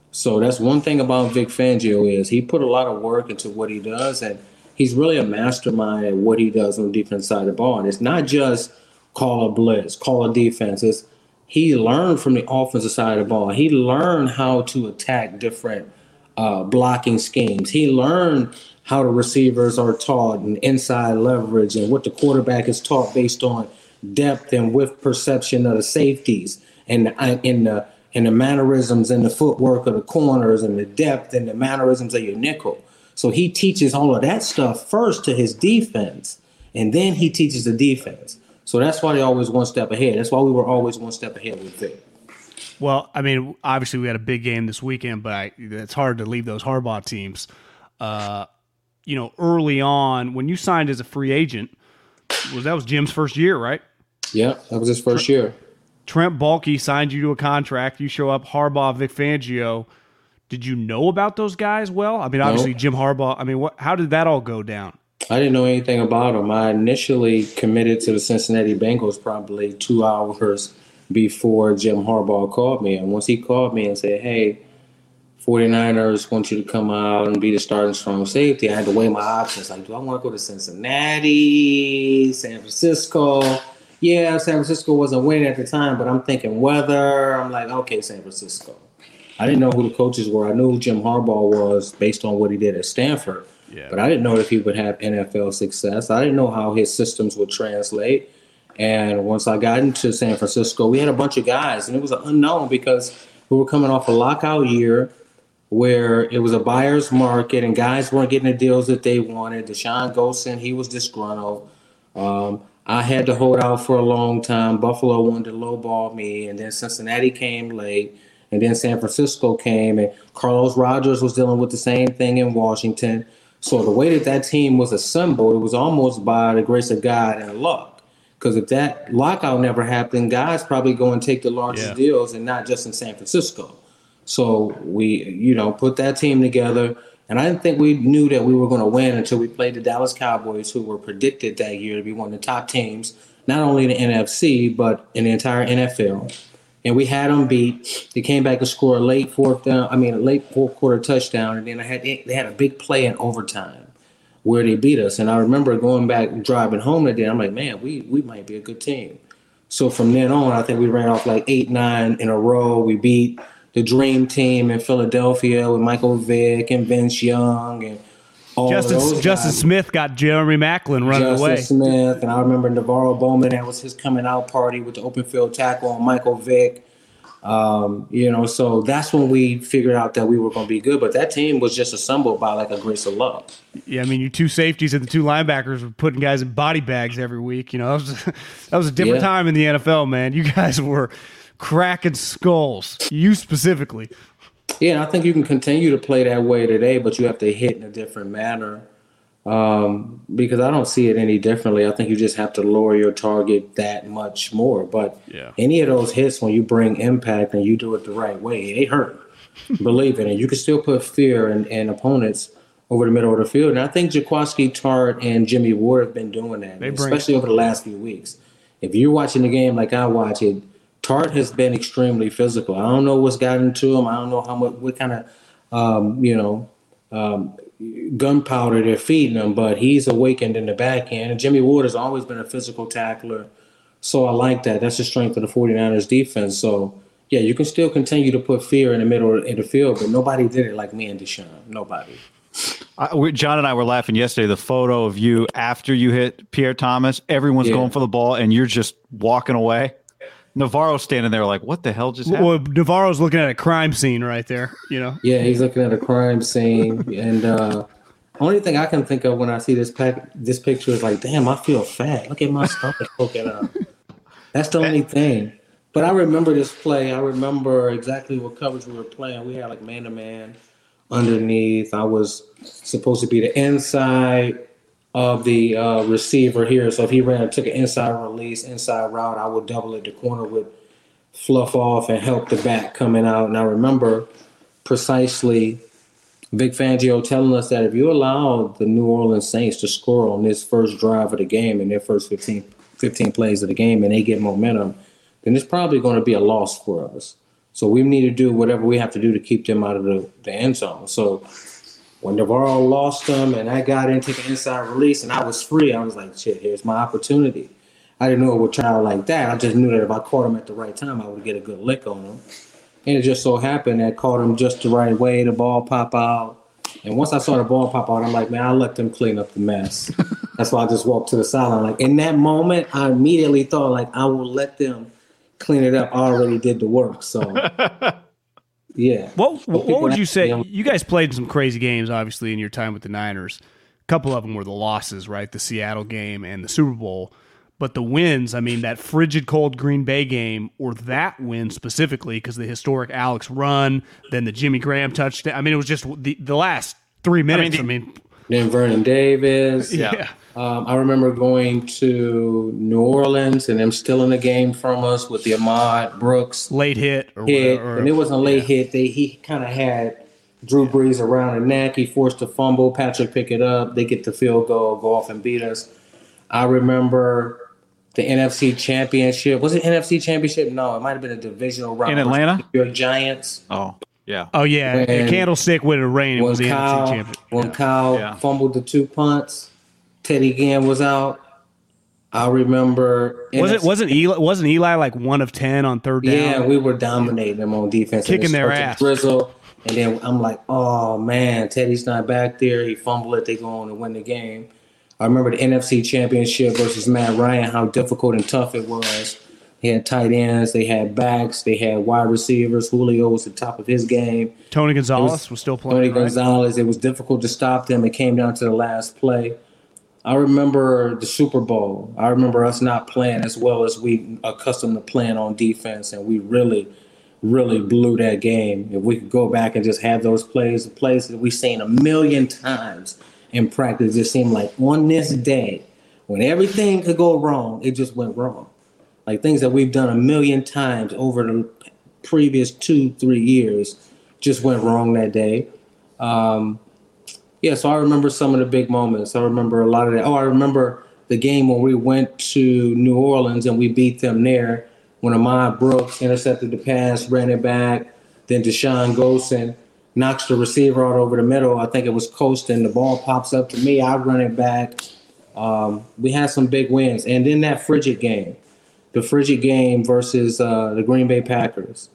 So that's one thing about Vic Fangio is he put a lot of work into what he does and he's really a mastermind at what he does on the defense side of the ball. And it's not just call a blitz, call a defense. It's he learned from the offensive side of the ball. He learned how to attack different uh, blocking schemes. He learned how the receivers are taught and inside leverage and what the quarterback is taught based on depth and with perception of the safeties and uh, in the and the mannerisms and the footwork of the corners and the depth and the mannerisms of your nickel. So he teaches all of that stuff first to his defense, and then he teaches the defense. So that's why they always one step ahead. That's why we were always one step ahead with Vic. Well, I mean, obviously we had a big game this weekend, but I, it's hard to leave those Harbaugh teams. Uh, you know, early on when you signed as a free agent, was that was Jim's first year, right? Yeah, that was his first year. Trent Baalke signed you to a contract. You show up, Harbaugh, Vic Fangio. Did you know about those guys well? I mean, obviously Jim Harbaugh. I mean, what? How did that all go down? I didn't know anything about them. I initially committed to the Cincinnati Bengals probably two hours before Jim Harbaugh called me. And once he called me and said, "Hey, 49ers want you to come out and be the starting strong safety," I had to weigh my options. Like, do I want to go to Cincinnati, San Francisco? Yeah, San Francisco wasn't winning at the time, but I'm thinking weather. I'm like, okay, San Francisco. I didn't know who the coaches were. I knew who Jim Harbaugh was based on what he did at Stanford. Yeah. But I didn't know if he would have NFL success. I didn't know how his systems would translate. And once I got into San Francisco, we had a bunch of guys, and it was an unknown because we were coming off a lockout year where it was a buyer's market and guys weren't getting the deals that they wanted. Deshaun Golson, he was disgruntled. Um, I had to hold out for a long time. Buffalo wanted to lowball me, and then Cincinnati came late, and then San Francisco came, and Carlos Rogers was dealing with the same thing in Washington. So the way that that team was assembled, it was almost by the grace of God and luck. Because if that lockout never happened, guys probably go and take the largest Yeah. deals, and not just in San Francisco. So we, you know, put that team together. And I didn't think we knew that we were going to win until we played the Dallas Cowboys, who were predicted that year to be one of the top teams, not only in the NFC, but in the entire NFL. And we had them beat. They came back to score a late fourth down, I mean, a late fourth quarter touchdown. And then I had, they had a big play in overtime where they beat us. And I remember going back driving home that day. I'm like, man, we, we might be a good team. So from then on, I think we ran off like eight, nine in a row. We beat the dream team in Philadelphia with Michael Vick and Vince Young and all Justin Justin. Smith got Jeremy Maclin running Justin away. Justin Smith, and I remember NaVorro Bowman. That was his coming out party with the open field tackle on Michael Vick. Um, you know, so that's when we figured out that we were going to be good. But that team was just assembled by like a grace of luck. Yeah, I mean, you two safeties and the two linebackers were putting guys in body bags every week. You know, that was that was a different Yeah. time in the NFL, man. You guys were cracking skulls. You specifically. Yeah, and I think you can continue to play that way today, but you have to hit in a different manner. Um, because I don't see it any differently. I think you just have to lower your target that much more. But Yeah. any of those hits, when you bring impact and you do it the right way, they hurt. Believe it. And you can still put fear in, in opponents over the middle of the field. And I think Jaquiski Tartt and Jimmy Ward have been doing that, especially over the last few weeks. If you're watching the game like I watch it, Tartt has been extremely physical. I don't know what's gotten to him. I don't know how much, what kind of, um, you know, um, gunpowder they're feeding him, but he's awakened in the back end. And Jimmy Ward has always been a physical tackler. So I like that. That's the strength of the 49ers defense. So, yeah, you can still continue to put fear in the middle of the field, but nobody did it like me and Dashon. Nobody. I, we, John and I were laughing yesterday. The photo of you after you hit Pierre Thomas, everyone's Yeah. going for the ball, and you're just walking away. NaVorro's standing there like, "What the hell just happened?" Well, NaVorro's looking at a crime scene right there. You know, Yeah, he's looking at a crime scene, and uh, only thing I can think of when I see this pack, this picture is like, damn, I feel fat. Look at my stomach poking out. That's the only thing. But I remember this play. I remember exactly what coverage we were playing. We had like man to man underneath. I was supposed to be the inside of the uh, receiver here. So if he ran, took an inside release, inside route, I would double it. The corner would fluff off and help the back coming out. I remember precisely Vic Fangio telling us that if you allow the New Orleans Saints to score on this first drive of the game in their first 15, 15 plays of the game and they get momentum, then it's probably going to be a loss for us. So we need to do whatever we have to do to keep them out of the, the end zone. So when NaVorro lost them and I got into the inside release, and I was free, I was like, shit, here's my opportunity. I didn't know it would turn out like that. I just knew that if I caught him at the right time, I would get a good lick on him. And it just so happened that I caught him just the right way, the ball pop out. And once I saw the ball pop out, I'm like, man, I'll let them clean up the mess. That's why I just walked to the sideline. Like in that moment, I immediately thought, like, I will let them clean it up. I already did the work. So yeah. what what, people would you say? actually- You guys played some crazy games, obviously, in your time with the Niners. A couple of them were the losses, right? The Seattle game and the Super Bowl. But the wins, I mean, that frigid cold Green Bay game, or that win specifically, because the historic Alex run, then the Jimmy Graham touchdown. I mean, it was just the, the last three minutes. I mean, Then Vernon Davis. yeah. Um, I remember going to New Orleans and them stealing the game from us with the Ahmad Brooks late hit or hit. whatever. and it wasn't a late hit. They he kind of had Drew Brees around the neck. He forced a fumble. Patrick pick it up. They get the field goal, go off and beat us. I remember the NFC Championship. Was it NFC Championship? No, it might have been a divisional round In Atlanta? versus the New York Giants. Oh, yeah. Oh yeah, When- candlestick with a rain. It when was the NFC championship. when Kyle Yeah. fumbled the two punts, Teddy Ginn was out. I remember. Was it wasn't Eli wasn't Eli like one of ten on third down? Yeah, we were dominating them on defense, kicking their ass. Drizzle, and then I'm like, oh man, Teddy's not back there. He fumbled it. They go on and win the game. I remember the NFC Championship versus Matt Ryan, how difficult and tough it was. He had tight ends, they had backs, they had wide receivers. Julio was the top of his game. Tony Gonzalez was, was, still playing. Tony right? Gonzalez. It was difficult to stop them. It came down to the last play. I remember the Super Bowl. I remember us not playing as well as we accustomed to playing on defense, and we really, really blew that game. If we could go back and just have those plays, the plays that we've seen a million times in practice, just seemed like on this day, when everything could go wrong, it just went wrong. Like things that we've done a million times over the previous two, three years, just went wrong that day. Um, yeah, so I remember some of the big moments. I remember a lot of that. Oh, I remember the game when we went to New Orleans and we beat them there when Ahmad Brooks intercepted the pass, ran it back. Then Dashon Goldson knocks the receiver out over the middle. I think it was Colston. The ball pops up to me. I run it back. Um, we had some big wins. And then that frigid game, the frigid game versus uh, the Green Bay Packers.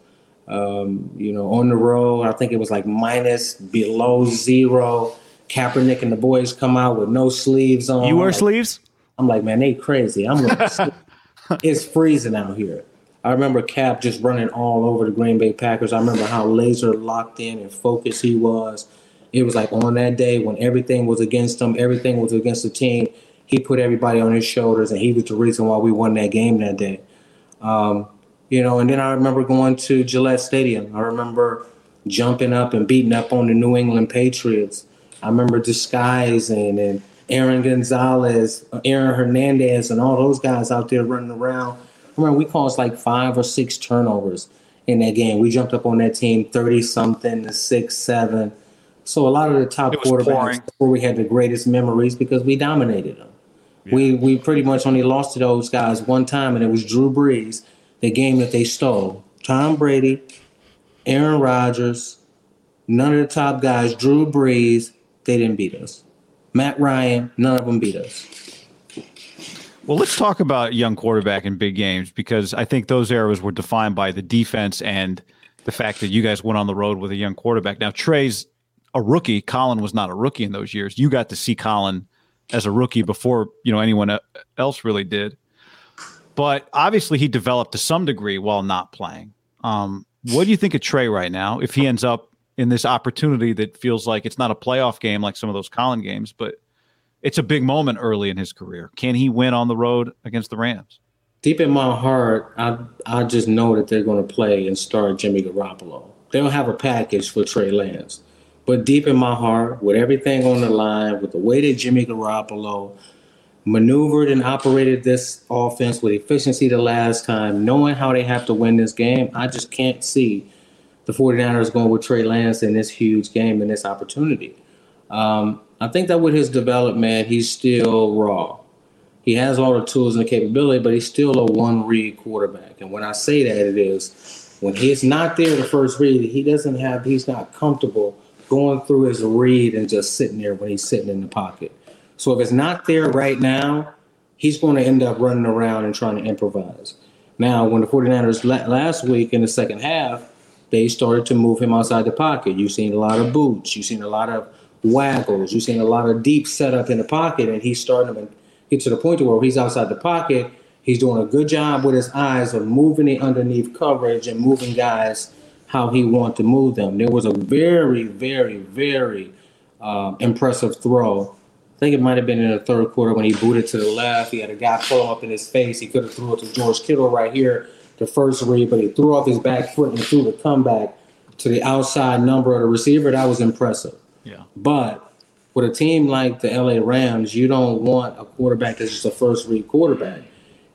Um, you know, on the road, I think it was like minus below zero Kaepernick and the boys come out with no sleeves on. You wear like, sleeves? I'm like, man, they crazy. I'm like, it's freezing out here. I remember Cap just running all over the Green Bay Packers. I remember how laser locked in and focused he was. It was like on that day when everything was against him, everything was against the team. He put everybody on his shoulders, and he was the reason why we won that game that day. Um, you know, and then I remember going to Gillette Stadium. I remember jumping up and beating up on the New England Patriots. I remember disguising and Aaron Gonzalez, Aaron Hernandez, and all those guys out there running around. I remember we caused like five or six turnovers in that game. We jumped up on that team 30 something to six, seven. So a lot of the top quarterbacks where we had the greatest memories because we dominated them. Yeah. We we pretty much only lost to those guys one time, and it was Drew Brees, the game that they stole. Tom Brady, Aaron Rodgers, none of the top guys, Drew Brees, they didn't beat us. Matt Ryan, none of them beat us. Well, let's talk about young quarterback in big games because I think those eras were defined by the defense and the fact that you guys went on the road with a young quarterback. Now, Trey's a rookie. Colin was not a rookie in those years. You got to see Colin as a rookie before you know anyone else really did. But obviously, he developed to some degree while not playing. Um, what do you think of Trey right now? If he ends up in this opportunity that feels like it's not a playoff game like some of those Colin games, but it's a big moment early in his career. Can he win on the road against the Rams? Deep in my heart, I I just know that they're going to play and start Jimmy Garoppolo. They'll have a package for Trey Lance. But deep in my heart, with everything on the line, with the way that Jimmy Garoppolo maneuvered and operated this offense with efficiency the last time, knowing how they have to win this game, I just can't see the 49ers going with Trey Lance in this huge game and this opportunity. Um, I think that with his development, he's still raw. He has all the tools and the capability, but he's still a one read quarterback. And when I say that, it is when he's not there the first read, he doesn't have, he's not comfortable going through his read and just sitting there when he's sitting in the pocket. So if it's not there right now, he's going to end up running around and trying to improvise. Now, when the 49ers last week in the second half, they started to move him outside the pocket. You've seen a lot of boots. You've seen a lot of waggles. You've seen a lot of deep setup in the pocket, and he's starting to get to the point where he's outside the pocket. He's doing a good job with his eyes of moving it underneath coverage and moving guys how he wants to move them. There was a very, very, very um, impressive throw. I think it might have been in the third quarter when he booted to the left. He had a guy pull him up in his face. He could have threw it to George Kittle right here the first read, but he threw off his back foot and threw the comeback to the outside number of the receiver. That was impressive. Yeah. But with a team like the LA Rams, you don't want a quarterback that's just a first read quarterback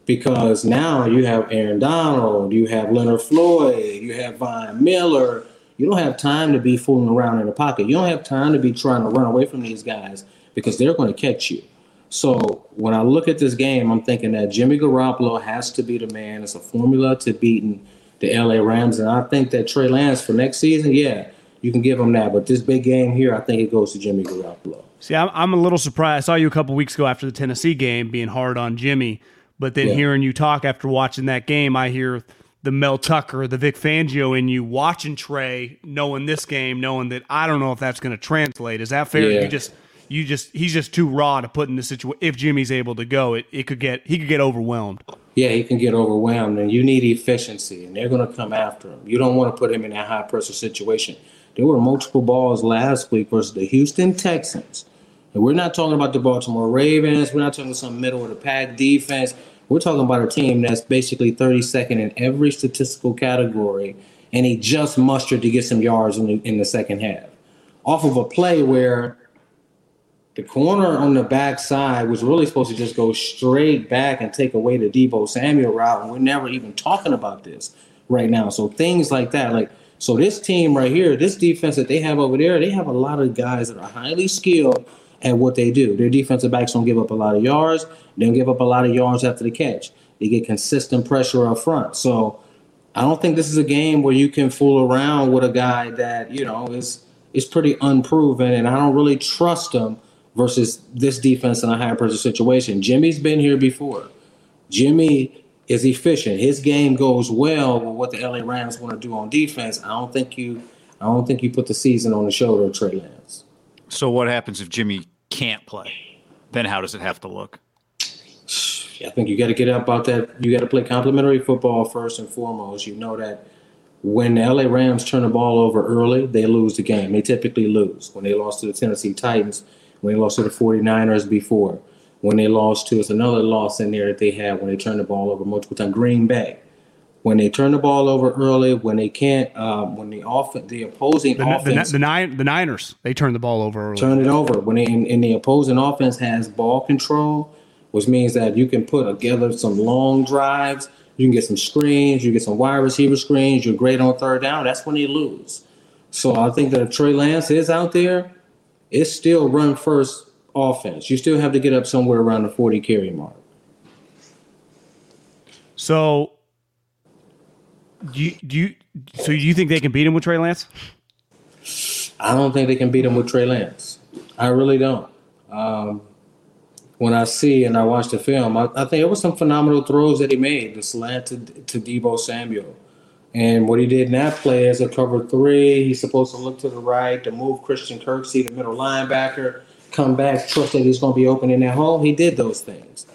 because now you have Aaron Donald, you have Leonard Floyd, you have Von Miller. You don't have time to be fooling around in the pocket. You don't have time to be trying to run away from these guys because they're going to catch you. So when I look at this game, I'm thinking that Jimmy Garoppolo has to be the man. It's a formula to beating the LA Rams, and I think that Trey Lance for next season, yeah, you can give him that. But this big game here, I think it goes to Jimmy Garoppolo. See, I'm, I'm a little surprised. I saw you a couple weeks ago after the Tennessee game being hard on Jimmy, but then Yeah. hearing you talk after watching that game, I hear the Mel Tucker, the Vic Fangio in you watching Trey, knowing this game, knowing that I don't know if that's going to translate. Is that fair? Yeah. You just, you just, he's just too raw to put in the situation. If Jimmy's able to go, it, it could get, he could get overwhelmed. Yeah, he can get overwhelmed, and you need efficiency, and they're going to come after him. You don't want to put him in that high pressure situation. There were multiple balls last week versus the Houston Texans. And we're not talking about the Baltimore Ravens. We're not talking about some middle of the pack defense. We're talking about a team that's basically 32nd in every statistical category, and he just mustered to get some yards in the, in the second half. Off of a play where the corner on the backside was really supposed to just go straight back and take away the Deebo Samuel route, and we're never even talking about this right now. So things like that, like so, this team right here, this defense that they have over there, they have a lot of guys that are highly skilled at what they do. Their defensive backs don't give up a lot of yards. They don't give up a lot of yards after the catch. They get consistent pressure up front. So I don't think this is a game where you can fool around with a guy that you know is is pretty unproven, and I don't really trust him versus this defense in a high pressure situation. Jimmy's been here before. Jimmy is efficient. His game goes well with what the LA Rams want to do on defense. I don't think you I don't think you put the season on the shoulder of Trey Lance. So what happens if Jimmy can't play? Then how does it have to look? I think you got to get up about that. You got to play complementary football first and foremost. You know that when the LA Rams turn the ball over early, they lose the game. They typically lose. When they lost to the Tennessee Titans, when they lost to the 49ers before, when they lost to, it's another loss in there that they had when they turned the ball over multiple times. Green Bay. When they turn the ball over early, when they can't, um, when the off the opposing The, the, offense the, Nin- the Niners, they turn the ball over early. turn it over when they, and, and the opposing offense has ball control, which means that you can put together some long drives. You can get some screens. You get some wide receiver screens. You're great on third down. That's when they lose. So I think that if Trey Lance is out there, it's still run first offense. You still have to get up somewhere around the 40 carry mark. So, do you, do you, so do you think they can beat him with Trey Lance? I don't think they can beat him with Trey Lance. I really don't. Um, when I see and I watch the film, I, I think it was some phenomenal throws that he made. The slant to, to Deebo Samuel. And what he did in that play is a cover three. He's supposed to look to the right to move Christian Kirksey, the middle linebacker, come back, trust that he's going to be open in that hole. He did those things.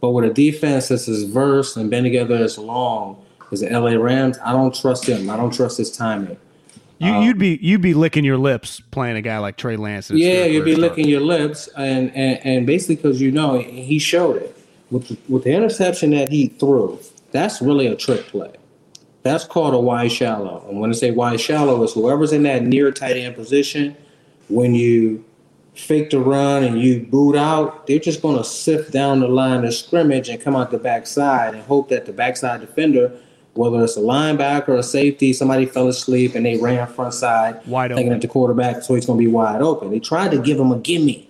But with a defense that's as versed and been together as long as the LA Rams, I don't trust him. I don't trust his timing. You, um, you'd be you'd be licking your lips playing a guy like Trey Lance. Yeah, you'd be licking your lips, and and, and basically because you know he showed it with the, with the interception that he threw. That's really a trick play. That's called a wide shallow. And when I say wide shallow, is whoever's in that near tight end position. When you fake the run and you boot out, they're just going to sift down the line of scrimmage and come out the backside and hope that the backside defender, whether it's a linebacker or a safety, somebody fell asleep and they ran front side, Wide thinking open. at the quarterback, so he's going to be wide open. They tried to give him a gimme,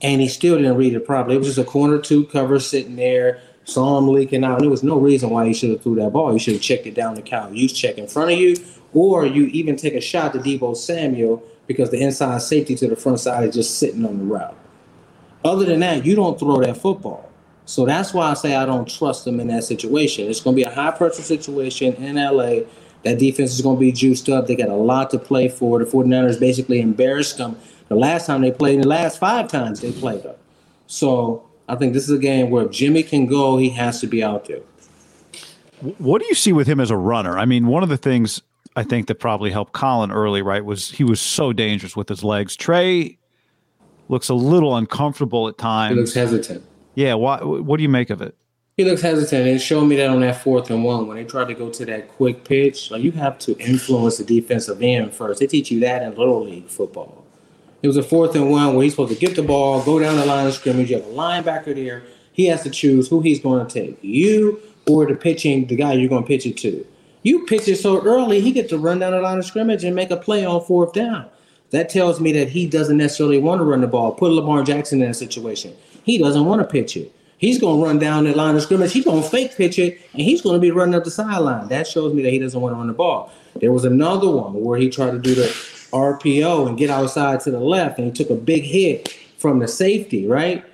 and he still didn't read it properly. It was just a corner two cover sitting there, saw him leaking out, and there was no reason why he should have threw that ball. You should have checked it down to Kyle. You check in front of you, or you even take a shot to Deebo Samuel because the inside safety to the front side is just sitting on the route. Other than that, you don't throw that football. So that's why I say I don't trust them in that situation. It's going to be a high pressure situation in LA. That defense is going to be juiced up. They got a lot to play for. The 49ers basically embarrassed them the last time they played, the last five times they played them. So I think this is a game where if Jimmy can go, he has to be out there. What do you see with him as a runner? I mean, one of the things I think that probably helped Colin early, right, was he was so dangerous with his legs. Trey looks a little uncomfortable at He times. looks hesitant. yeah, why, what do you make of it? He looks hesitant. And it showed me that on that fourth and one when they tried to go to that quick pitch. Like you have to influence the defensive end first. They teach you that in little league football. It was a fourth and one where he's supposed to get the ball, go down the line of scrimmage. You have a linebacker there. He has to choose who he's going to take, you or the pitching, the guy you're going to pitch it to. You pitch it so early, he gets to run down the line of scrimmage and make a play on fourth down. That tells me that he doesn't necessarily want to run the ball. Put Lamar Jackson in that situation. He doesn't want to pitch it. He's going to run down the line of scrimmage. He's going to fake pitch it, and he's going to be running up the sideline. That shows me that he doesn't want to run the ball. There was another one where he tried to do the RPO and get outside to the left, and he took a big hit from the safety, right?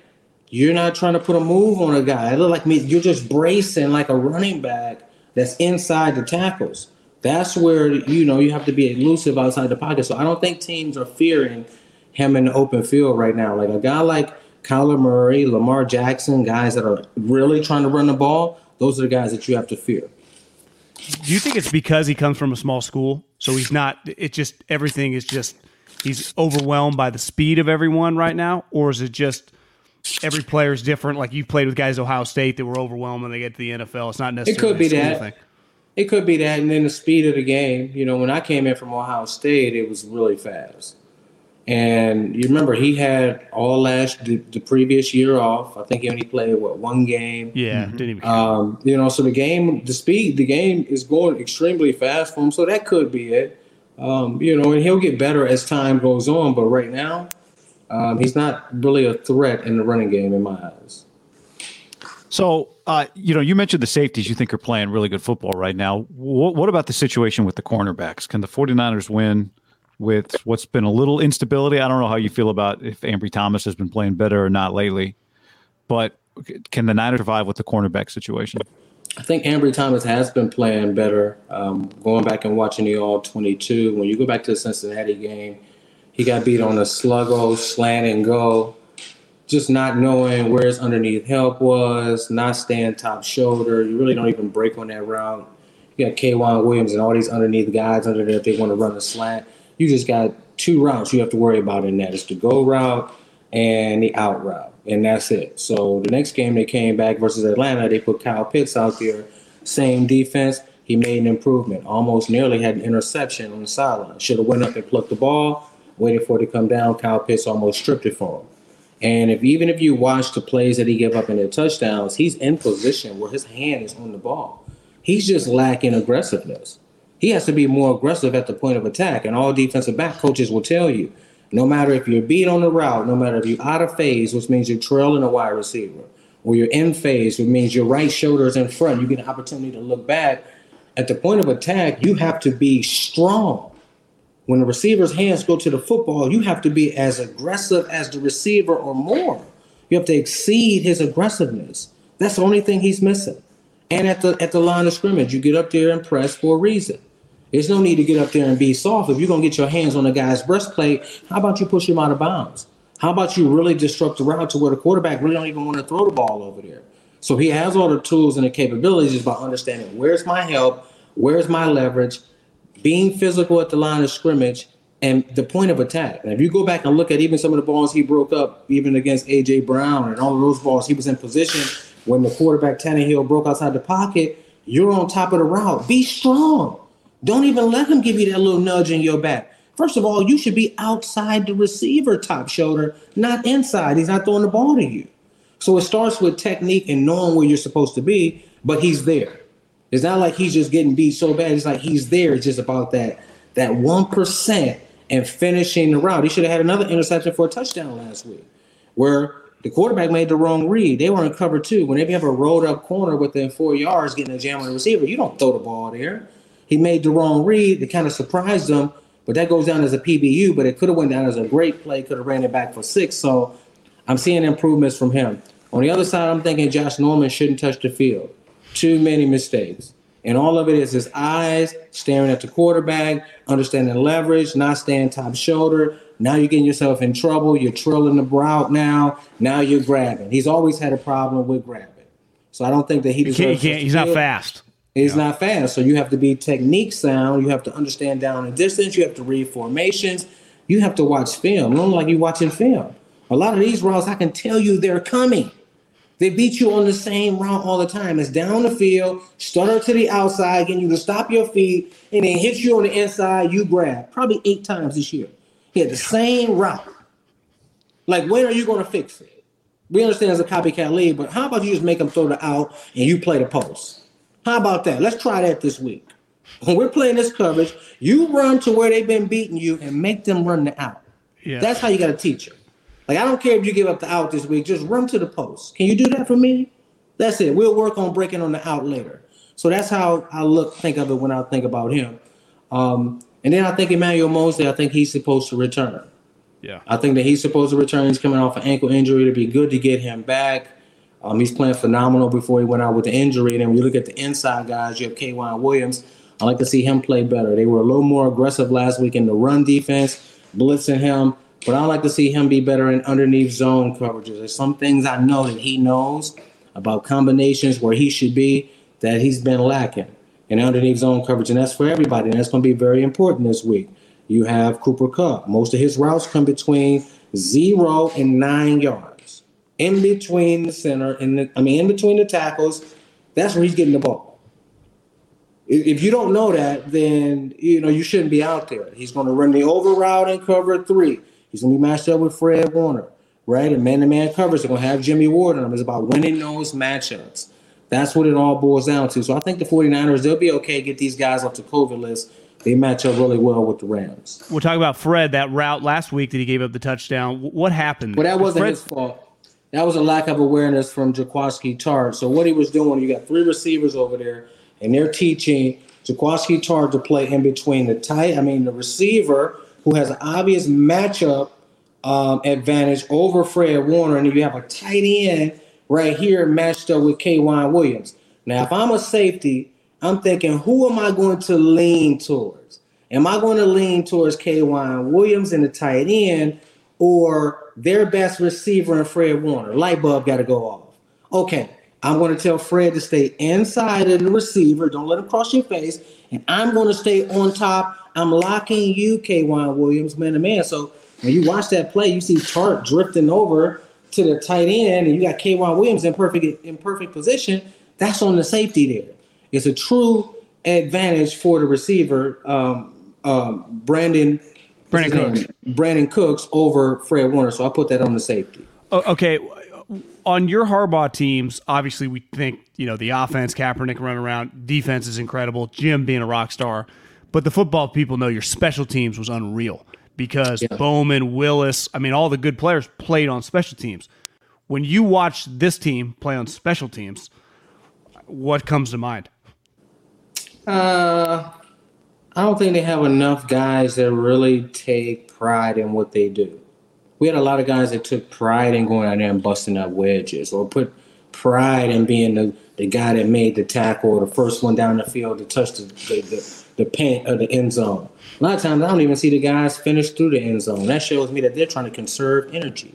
You're not trying to put a move on a guy. It looked like me. You're just bracing like a running back that's inside the tackles. That's where you know you have to be elusive outside the pocket. So I don't think teams are fearing him in the open field right now. Like a guy like Kyler Murray, Lamar Jackson, guys that are really trying to run the ball. Those are the guys that you have to fear. Do you think it's because he comes from a small school? So he's not, it just, everything is just, he's overwhelmed by the speed of everyone right now? Or is it just every player is different? Like you've played with guys at Ohio State that were overwhelmed when they get to the NFL. It's not necessarily It could be that. Thing. It could be that. And then the speed of the game. You know, when I came in from Ohio State, it was really fast. And you remember he had all last the, the, previous year off. I think he only played what one game. Yeah, mm-hmm. didn't even. Um, you know, so the game, the speed, the game is going extremely fast for him. So that could be it. Um, you know, and he'll get better as time goes on. But right now, um, he's not really a threat in the running game in my eyes. So, uh, you know, you mentioned the safeties you think are playing really good football right now. What, what about the situation with the cornerbacks? Can the 49ers win? With what's been a little instability. I don't know how you feel about if Ambry Thomas has been playing better or not lately, but can the Niners survive with the cornerback situation? I think Ambry Thomas has been playing better. Um, going back and watching the All 22, when you go back to the Cincinnati game, he got beat on a sluggo, slant and go, just not knowing where his underneath help was, not staying top shoulder. You really don't even break on that route. You got K'Waun Williams and all these underneath guys under there if they want to run a slant you just got two routes you have to worry about in that is the go route and the out route, and that's it. So the next game they came back versus Atlanta, they put Kyle Pitts out there, same defense. He made an improvement. Almost nearly had an interception on the sideline. Should have went up and plucked the ball, waited for it to come down. Kyle Pitts almost stripped it for him. And if even if you watch the plays that he gave up in the touchdowns, he's in position where his hand is on the ball. He's just lacking aggressiveness he has to be more aggressive at the point of attack. And all defensive back coaches will tell you, no matter if you're beat on the route, no matter if you're out of phase, which means you're trailing a wide receiver, or you're in phase, which means your right shoulder is in front, you get an opportunity to look back. At the point of attack, you have to be strong. When the receiver's hands go to the football, you have to be as aggressive as the receiver or more. You have to exceed his aggressiveness. That's the only thing he's missing. And at the at the line of scrimmage, you get up there and press for a reason. There's no need to get up there and be soft. If you're going to get your hands on the guy's breastplate, how about you push him out of bounds? How about you really disrupt the route to where the quarterback really don't even want to throw the ball over there? So he has all the tools and the capabilities just by understanding where's my help, where's my leverage, being physical at the line of scrimmage, and the point of attack. And if you go back and look at even some of the balls he broke up, even against AJ Brown and all of those balls, he was in position when the quarterback Tannehill broke outside the pocket. You're on top of the route. Be strong. Don't even let him give you that little nudge in your back. First of all, you should be outside the receiver top shoulder, not inside. He's not throwing the ball to you. So it starts with technique and knowing where you're supposed to be, but he's there. It's not like he's just getting beat so bad. It's like he's there. It's just about that that one percent and finishing the route. He should have had another interception for a touchdown last week, where the quarterback made the wrong read. They were in cover two. Whenever you have a rolled up corner within four yards getting a jam on the receiver, you don't throw the ball there he made the wrong read. It kind of surprised him, but that goes down as a PBU. But it could have went down as a great play. Could have ran it back for six. So I'm seeing improvements from him. On the other side, I'm thinking Josh Norman shouldn't touch the field. Too many mistakes. And all of it is his eyes staring at the quarterback, understanding leverage, not staying top shoulder. Now you're getting yourself in trouble. You're trilling the route now. Now you're grabbing. He's always had a problem with grabbing. So I don't think that he deserves. He can't, he's not fast. He's yeah. not fast. So you have to be technique sound. You have to understand down and distance. You have to read formations. You have to watch film. Not like you watching film. A lot of these routes, I can tell you they're coming. They beat you on the same route all the time. It's down the field, stutter to the outside, getting you to stop your feet, and then hit you on the inside. You grab probably eight times this year. He had the same route. Like, when are you going to fix it? We understand it's a copycat league, but how about you just make them throw the out and you play the post? How about that? Let's try that this week. When we're playing this coverage, you run to where they've been beating you and make them run the out. Yeah. That's how you got to teach them. Like I don't care if you give up the out this week, just run to the post. Can you do that for me? That's it. We'll work on breaking on the out later. So that's how I look, think of it when I think about him. Um, and then I think Emmanuel Moseley, I think he's supposed to return. Yeah. I think that he's supposed to return. He's coming off an ankle injury. It'd be good to get him back. Um, he's playing phenomenal before he went out with the injury. And then when you look at the inside guys, you have K'Waun Williams. I like to see him play better. They were a little more aggressive last week in the run defense, blitzing him. But I like to see him be better in underneath zone coverages. There's some things I know that he knows about combinations where he should be that he's been lacking in underneath zone coverage. And that's for everybody. And that's going to be very important this week. You have Cooper Kupp. Most of his routes come between zero and nine yards. In between the center and the, I mean in between the tackles, that's where he's getting the ball. If you don't know that, then you know you shouldn't be out there. He's going to run the over route and cover three. He's going to be matched up with Fred Warner, right? And man-to-man covers They're going to have Jimmy Ward on him. It's about winning those matchups. That's what it all boils down to. So I think the 49ers, they'll be okay, get these guys off the COVID list. They match up really well with the Rams. We'll talk about Fred, that route last week that he gave up the touchdown. What happened? Well, that wasn't Fred, his fault. That was a lack of awareness from Jaquiski Tartt. So what he was doing, you got three receivers over there, and they're teaching Jaquiski Tartt to play in between the tight, I mean the receiver who has an obvious matchup um, advantage over Fred Warner, and you have a tight end right here matched up with K'Waun Williams. Now, if I'm a safety, I'm thinking, who am I going to lean towards? Am I going to lean towards K'Waun Williams in the tight end or their best receiver in Fred Warner? Light bulb got to go off. Okay, I'm going to tell Fred to stay inside of the receiver. Don't let him cross your face. And I'm going to stay on top. I'm locking you, K'Waun Williams, man to man. So when you watch that play, you see Tartt drifting over to the tight end, and you got K'Waun Williams in perfect in perfect position. That's on the safety there. It's a true advantage for the receiver, um, um, Brandin Brandin Cooks. Brandin Cooks over Fred Warner. So I put that on the safety. Oh, okay. On your Harbaugh teams, obviously we think, you know, the offense, Kaepernick running around, defense is incredible, Jim being a rock star. But the football people know your special teams was unreal because yeah. Bowman, Willis, I mean, all the good players played on special teams. When you watch this team play on special teams, what comes to mind? Uh, I don't think they have enough guys that really take pride in what they do. We had a lot of guys that took pride in going out there and busting up wedges or put pride in being the, the guy that made the tackle or the first one down the field to touch the, the, the, the paint of the end zone. A lot of times I don't even see the guys finish through the end zone. That shows me that they're trying to conserve energy.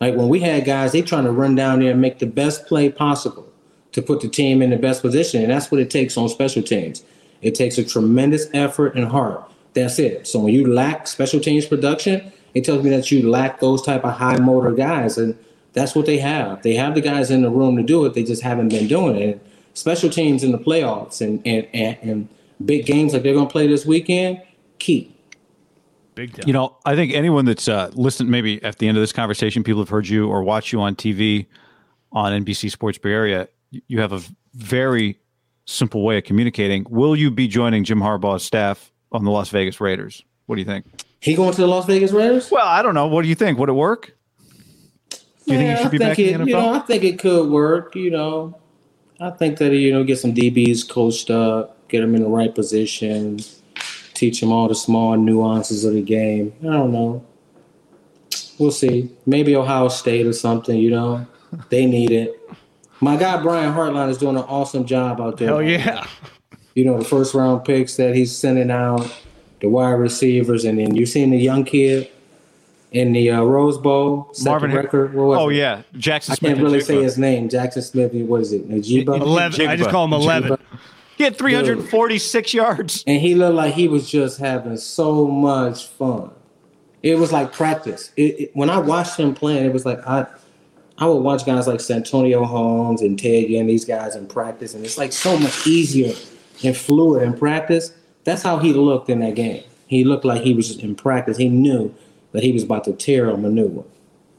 Like when we had guys, they trying to run down there and make the best play possible to put the team in the best position. And that's what it takes on special teams. It takes a tremendous effort and heart. That's it. So when you lack special teams production, it tells me that you lack those type of high motor guys. And that's what they have. They have the guys in the room to do it. They just haven't been doing it. Special teams in the playoffs and, and, and, and big games like they're going to play this weekend, key. Big time. You know, I think anyone that's uh, listened, maybe at the end of this conversation, people have heard you or watched you on TV on NBC Sports Bay Area you have a very simple way of communicating. Will you be joining Jim Harbaugh's staff on the Las Vegas Raiders? What do you think? He going to the Las Vegas Raiders? Well, I don't know. What do you think? Would it work? Do you think he should be back it, in the NFL? You know, I think it could work. You know, I think that you know get some DBs coached up, get them in the right position, teach them all the small nuances of the game. I don't know. We'll see. Maybe Ohio State or something. You know, they need it. My guy Brian Hartline is doing an awesome job out there. Hell yeah. You know, the first round picks that he's sending out, the wide receivers, and then you seen the young kid in the uh, Rose Bowl, Marvin record. oh it? yeah, Jackson. Smith I can't really say his name. Jaxon Smith. What is it? Njigba. Eleven. I just call him eleven. He had 346 Dude. yards, and he looked like he was just having so much fun. It was like practice. It, it, when I watched him playing, it was like I I would watch guys like Santonio Holmes and Ted and these guys in practice, and it's like so much easier and fluid in practice. That's how he looked in that game. He looked like he was in practice. He knew that he was about to tear a one.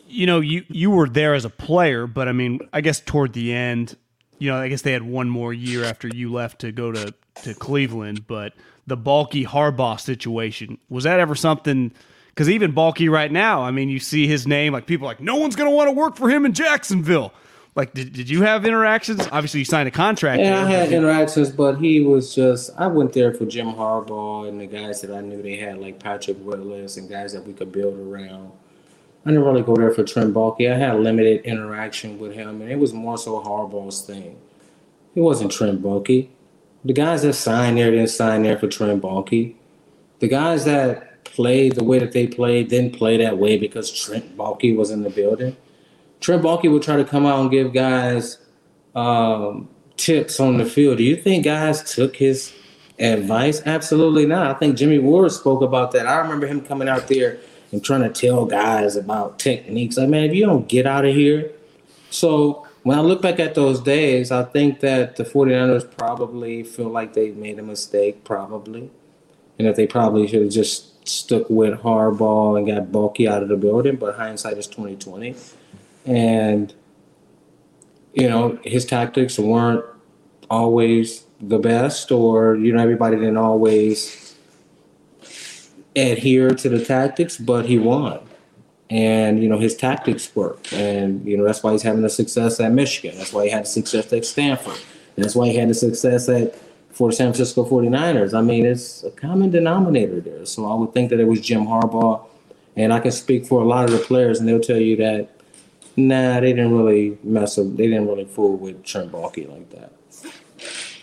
You know, you you were there as a player, but I mean, I guess toward the end, you know, I guess they had one more year after you left to go to to Cleveland, but the Baalke Harbaugh situation was that ever something? Because even Baalke right now, I mean, you see his name, like people like, no one's going to want to work for him in Jacksonville. Like, did, did you have interactions? Obviously, you signed a contract. Yeah, I had interactions, but he was just. I went there for Jim Harbaugh and the guys that I knew they had, like Patrick Willis and guys that we could build around. I didn't really go there for Trent Baalke. I had limited interaction with him, and it was more so Harbaugh's thing. It wasn't Trent Baalke. The guys that signed there didn't sign there for Trent Baalke. The guys that played the way that they played didn't play that way because Trent Baalke was in the building. Trent Baalke would try to come out and give guys um, tips on the field. Do you think guys took his advice? Absolutely not. I think Jimmy Ward spoke about that. I remember him coming out there and trying to tell guys about techniques. Like, man, if you don't get out of here. So when I look back at those days, I think that the 49ers probably feel like they made a mistake, probably. And that they probably should have just stuck with Harbaugh and got Baalke out of the building. But hindsight is 2020. And you know, his tactics weren't always the best, or you know, everybody didn't always adhere to the tactics, but he won. And you know, his tactics worked, and you know that's why he's having the success at Michigan. That's why he had the success at Stanford. That's why he had the success at for San Francisco 49ers. I mean, it's a common denominator there. So I would think that it was Jim Harbaugh, and I can speak for a lot of the players, and they'll tell you that Nah, they didn't really mess up. They didn't really fool with Trent Baalke like that.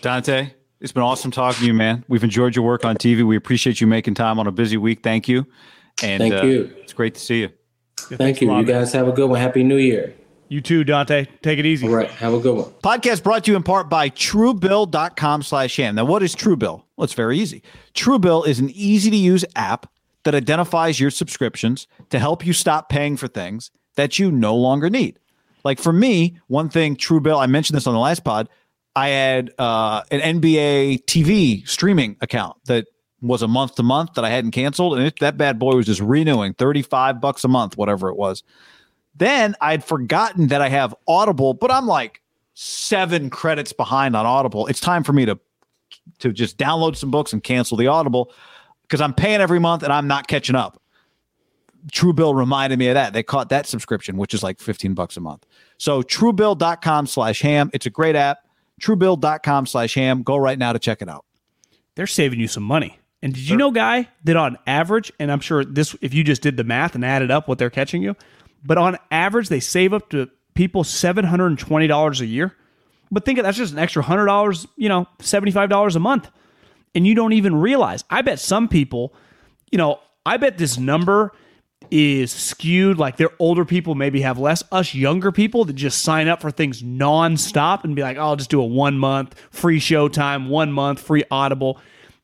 Donte, it's been awesome talking to you, man. We've enjoyed your work on TV. We appreciate you making time on a busy week. Thank you. And Thank uh, you. It's great to see you. Thank you. lot, You man. guys have a good one. Happy New Year. You too, Donte. Take it easy. All right. Have a good one. Podcast brought to you in part by Truebill.com slash ham. Now, what is Truebill? Well, it's very easy. Truebill is an easy to use app that identifies your subscriptions to help you stop paying for things that you no longer need. Like for me, one thing Truebill, I mentioned this on the last pod, I had uh, an NBA TV streaming account that was a month to month that I hadn't canceled. And it, that bad boy was just renewing 35 bucks a month, whatever it was. Then I'd forgotten that I have Audible, but I'm like seven credits behind on Audible. It's time for me to to just download some books and cancel the Audible because I'm paying every month and I'm not catching up. Truebill reminded me of that. They caught that subscription, which is like 15 bucks a month. So truebill.com slash ham. It's a great app. Truebill.com slash ham. Go right now to check it out. They're saving you some money. And did you know, guy, that on average, and I'm sure this, if you just did the math and added up what they're catching you, but on average, they save up to people $720 a year. But think of that's just an extra $100, you know, $75 a month. And you don't even realize. I bet some people, you know, I bet this number is skewed. Like their older people maybe have less. Us younger people that just sign up for things nonstop and be like, oh, I'll just do a one month free Showtime, one month free Audible.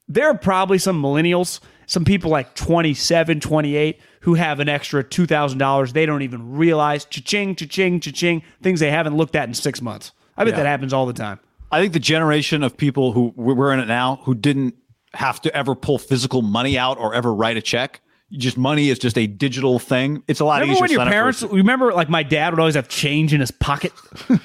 There are probably some millennials, some people like 27, 28 who have an extra $2,000 they don't even realize. Cha-ching, cha-ching, cha-ching, things they haven't looked at in six months. I bet Yeah. that happens all the time. I think the generation of people who we're in it now who didn't have to ever pull physical money out or ever write a check. Just money is just a digital thing. It's a lot Remember easier. when your parents, remember like my dad would always have change in his pocket?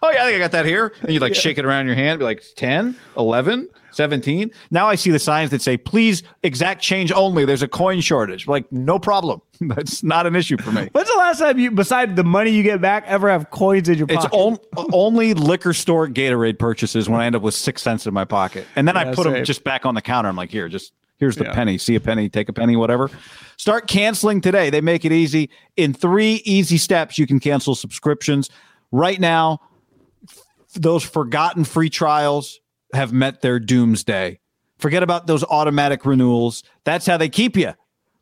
Oh yeah, I think I got that here. And you'd like shake it around your hand, be like 10, 11, 17. Now I see the signs that say, please exact change only. There's a coin shortage. Like, no problem. That's not an issue for me. When's the last time you, beside the money you get back, ever have coins in your It's pocket? on, only liquor store Gatorade purchases when I end up with six cents in my pocket. And then I Yeah, put them just back on the counter. I'm like, here, just here's the Yeah. penny. See a penny, take a penny, whatever. Start canceling today. They make it easy. In three easy steps, you can cancel subscriptions. Right now, those forgotten free trials have met their doomsday. Forget about those automatic renewals. That's how they keep you.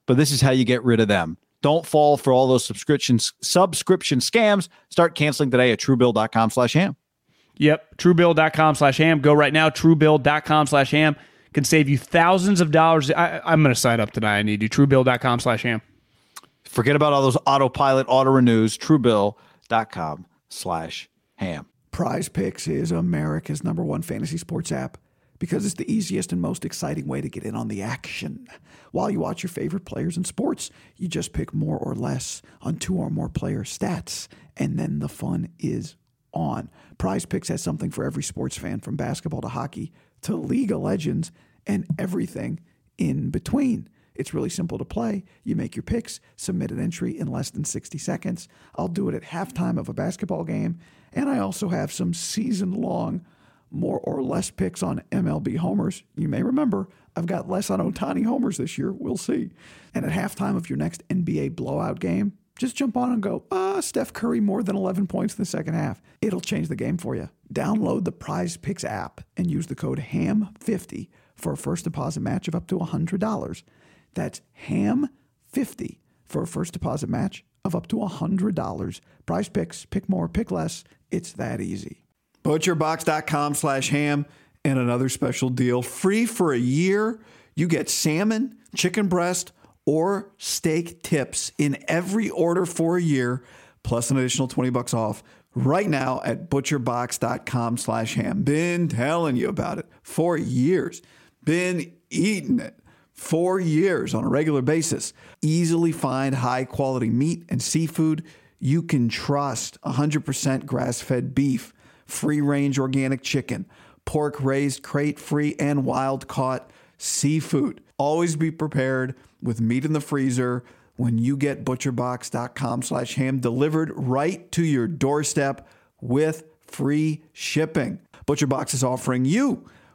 But this is how you get rid of them. Don't fall for all those subscriptions subscription scams. Start canceling today at truebill.com slash ham. Yep. Truebill.com slash ham. Go right now. Truebill.com slash ham can save you thousands of dollars. I, I'm going to sign up tonight. I need you. Truebill.com slash ham. Forget about all those autopilot auto renews. Truebill.com slash ham. Prize Picks is America's number one fantasy sports app because it's the easiest and most exciting way to get in on the action. While you watch your favorite players in sports, you just pick more or less on two or more player stats, and then the fun is on. Prize Picks has something for every sports fan from basketball to hockey to League of Legends and everything in between. It's really simple to play. You make your picks, submit an entry in less than 60 seconds. I'll do it at halftime of a basketball game, and I also have some season long more or less picks on MLB homers. You may remember I've got less on Ohtani homers this year. We'll see. And at halftime of your next NBA blowout game, just jump on and go, ah, Steph Curry more than 11 points in the second half. It'll change the game for you. Download the Prize Picks app and use the code HAM50 for a first deposit match of up to $100. That's HAM50 for a first deposit match of up to $100. Prize Picks, pick more, pick less. It's that easy. Butcherbox.com slash ham and another special deal. Free for a year. You get salmon, chicken breast, or steak tips in every order for a year, plus an additional 20 bucks off right now at butcherbox.com slash ham. Been telling you about it for years. Been eating it for years on a regular basis. Easily find high quality meat and seafood you can trust 100% grass fed beef free range organic chicken, pork raised crate free and wild caught seafood. Always be prepared with meat in the freezer when you get butcherbox.com slash ham delivered right to your doorstep with free shipping. ButcherBox is offering you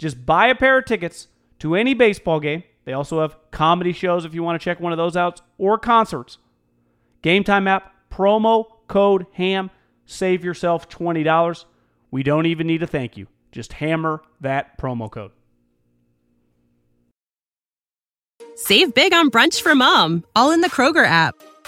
just buy a pair of tickets to any baseball game. They also have comedy shows if you want to check one of those out or concerts. Game Time app, promo code HAM, save yourself $20. We don't even need a thank you. Just hammer that promo code. Save big on brunch for mom, all in the Kroger app.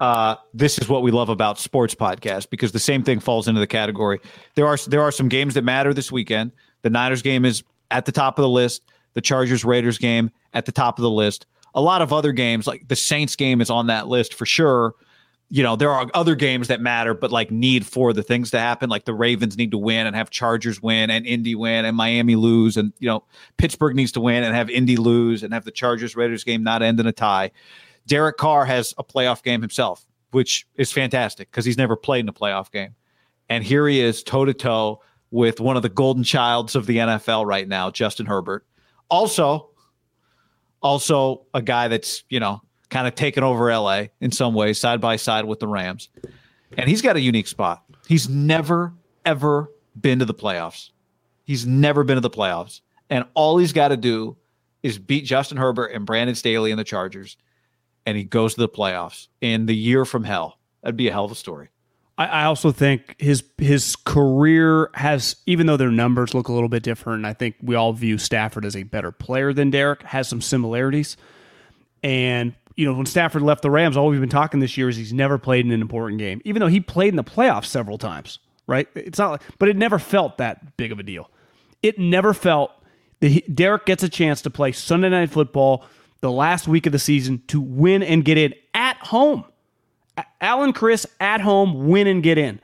uh, this is what we love about sports podcast because the same thing falls into the category. There are there are some games that matter this weekend. The Niners game is at the top of the list. The Chargers Raiders game at the top of the list. A lot of other games like the Saints game is on that list for sure. You know, there are other games that matter, but like need for the things to happen. Like the Ravens need to win and have Chargers win and Indy win and Miami lose. And, you know, Pittsburgh needs to win and have Indy lose and have the Chargers Raiders game not end in a tie. Derek Carr has a playoff game himself, which is fantastic because he's never played in a playoff game. And here he is toe to toe with one of the golden childs of the NFL right now, Justin Herbert. Also, also a guy that's, you know, kind of taken over LA in some ways, side by side with the Rams. And he's got a unique spot. He's never, ever been to the playoffs. He's never been to the playoffs. And all he's got to do is beat Justin Herbert and Brandon Staley and the Chargers and he goes to the playoffs in the year from hell. That'd be a hell of a story. I, I also think his his career has, even though their numbers look a little bit different, I think we all view Stafford as a better player than Derek. Has some similarities, and you know when Stafford left the Rams, all we've been talking this year is he's never played in an important game, even though he played in the playoffs several times. Right? It's not, like, but it never felt that big of a deal. It never felt that Derek gets a chance to play Sunday Night Football the last week of the season to win and get in at home. Alan Chris at home, win and get in.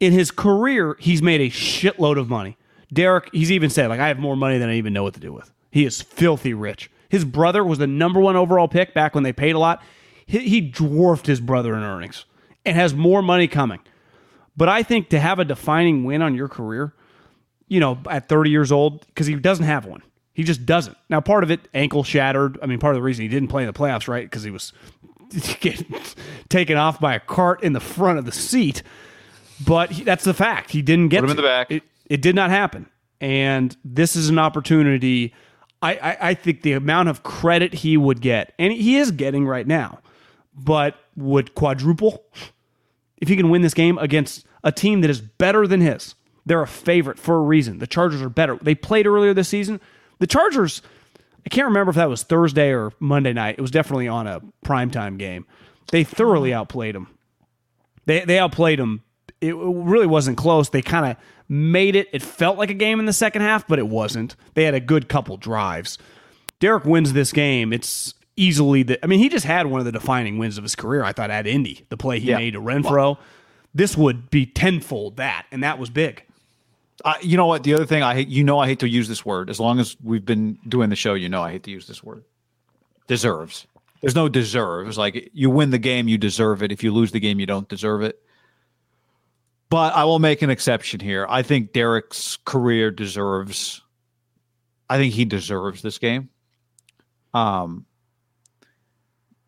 In his career, he's made a shitload of money. Derek, he's even said, like, I have more money than I even know what to do with. He is filthy rich. His brother was the number one overall pick back when they paid a lot. he, he dwarfed his brother in earnings and has more money coming. But I think to have a defining win on your career, you know, at 30 years old, because he doesn't have one. He just doesn't. Now, part of it, ankle shattered. I mean, part of the reason he didn't play in the playoffs, right? Because he was getting taken off by a cart in the front of the seat. But he, that's the fact. He didn't get Put him in the back. It, it did not happen. And this is an opportunity. I, I, I think the amount of credit he would get, and he is getting right now, but would quadruple if he can win this game against a team that is better than his. They're a favorite for a reason. The Chargers are better. They played earlier this season. The Chargers, I can't remember if that was Thursday or Monday night. It was definitely on a primetime game. They thoroughly outplayed them. They they outplayed them. It really wasn't close. They kind of made it. It felt like a game in the second half, but it wasn't. They had a good couple drives. Derek wins this game. It's easily the. I mean, he just had one of the defining wins of his career. I thought at Indy, the play he Yeah. made to Renfrow. This would be tenfold that, and that was big. Uh, you know what? The other thing I hate, you know, I hate to use this word. As long as we've been doing the show, you know, I hate to use this word. Deserves. There's no deserves. Like you win the game, you deserve it. If you lose the game, you don't deserve it. But I will make an exception here. I think Derek's career deserves. I think he deserves this game. Um,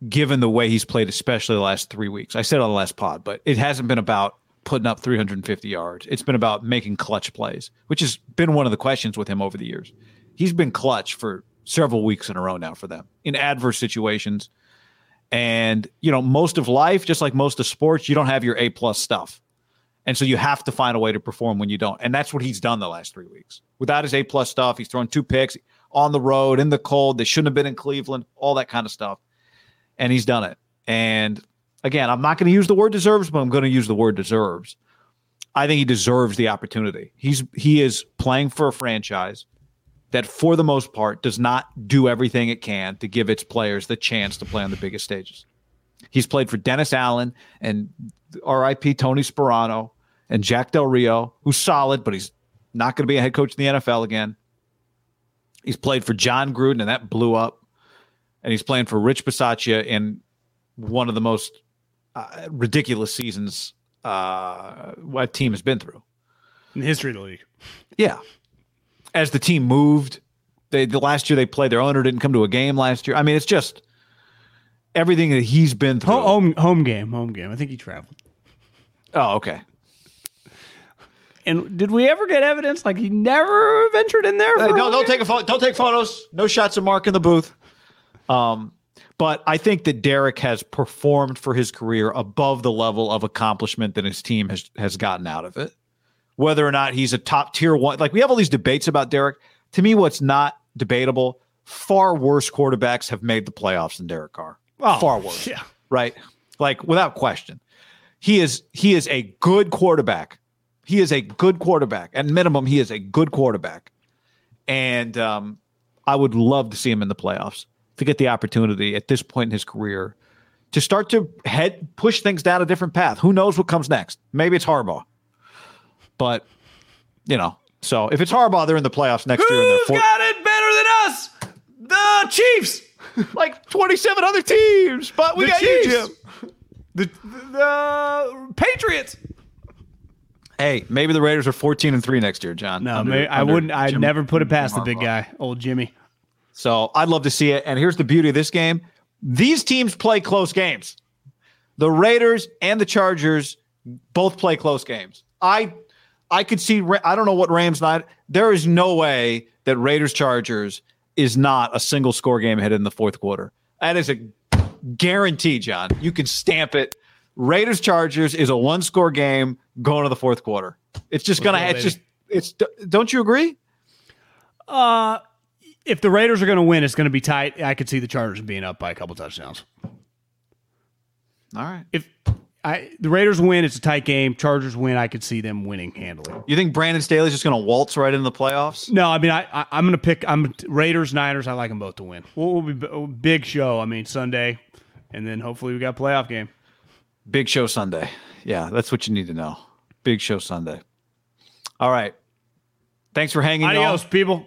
given the way he's played, especially the last three weeks. I said on the last pod, but it hasn't been about putting up 350 yards. It's been about making clutch plays, which has been one of the questions with him over the years. He's been clutch for several weeks in a row now for them in adverse situations. And, you know, most of life, just like most of sports, you don't have your A plus stuff. And so you have to find a way to perform when you don't. And that's what he's done the last three weeks. Without his A plus stuff, he's thrown two picks on the road, in the cold. They shouldn't have been in Cleveland, all that kind of stuff. And he's done it. And again, I'm not going to use the word deserves, but I'm going to use the word deserves. I think he deserves the opportunity. He's he is playing for a franchise that for the most part does not do everything it can to give its players the chance to play on the biggest stages. He's played for Dennis Allen and RIP Tony Sparano and Jack Del Rio, who's solid, but he's not going to be a head coach in the NFL again. He's played for Jon Gruden, and that blew up. And he's playing for Rich Bisaccia in one of the most uh, ridiculous seasons uh, what team has been through. in the history of the league. Yeah. As the team moved, they the last year they played, their owner didn't come to a game last year. I mean, it's just everything that he's been through. Home, home game, home game. I think he traveled. Oh, okay. And did we ever get evidence like he never ventured in there? Hey, don't don't take a photo. Don't take photos. No shots of Mark in the booth. Um, but I think that Derek has performed for his career above the level of accomplishment that his team has has gotten out of it. Whether or not he's a top tier one, like we have all these debates about Derek. To me, what's not debatable, far worse quarterbacks have made the playoffs than Derek Carr. Oh, far worse. yeah. Right. Like without question. He is he is a good quarterback. He is a good quarterback. At minimum, he is a good quarterback. And um, I would love to see him in the playoffs to get the opportunity at this point in his career to start to head push things down a different path. Who knows what comes next? Maybe it's Harbaugh. But you know, so if it's Harbaugh, they're in the playoffs next year and they're Who's four, got it better than us? The Chiefs. like 27 other teams. But we The got Chiefs. you, Jim. The, the uh, Patriots. Hey, maybe the Raiders are 14 and 3 next year, John. No, Under- maybe, I under wouldn't. I'd Jim- never put it Jim past the big Harbaugh. guy, old Jimmy. So I'd love to see it. And here's the beauty of this game these teams play close games. The Raiders and the Chargers both play close games. I I could see I don't know what Rams not there is no way that Raiders Chargers is not a single score game ahead in the fourth quarter. That is a guarantee, John. You can stamp it. Raiders Chargers is a one score game going to the fourth quarter. It's just gonna it's just it's don't you agree? Uh, if the Raiders are going to win, it's going to be tight. I could see the Chargers being up by a couple touchdowns. All right. If I the Raiders win, it's a tight game. Chargers win, I could see them winning handily. You think Brandon Staley's just going to waltz right into the playoffs? No, I mean I, I I'm going to pick. I'm Raiders, Niners. I like them both to win. We'll, we'll be a big show. I mean Sunday, and then hopefully we got a playoff game. Big show Sunday. Yeah, that's what you need to know. Big show Sunday. All right. Thanks for hanging Adios, on. people.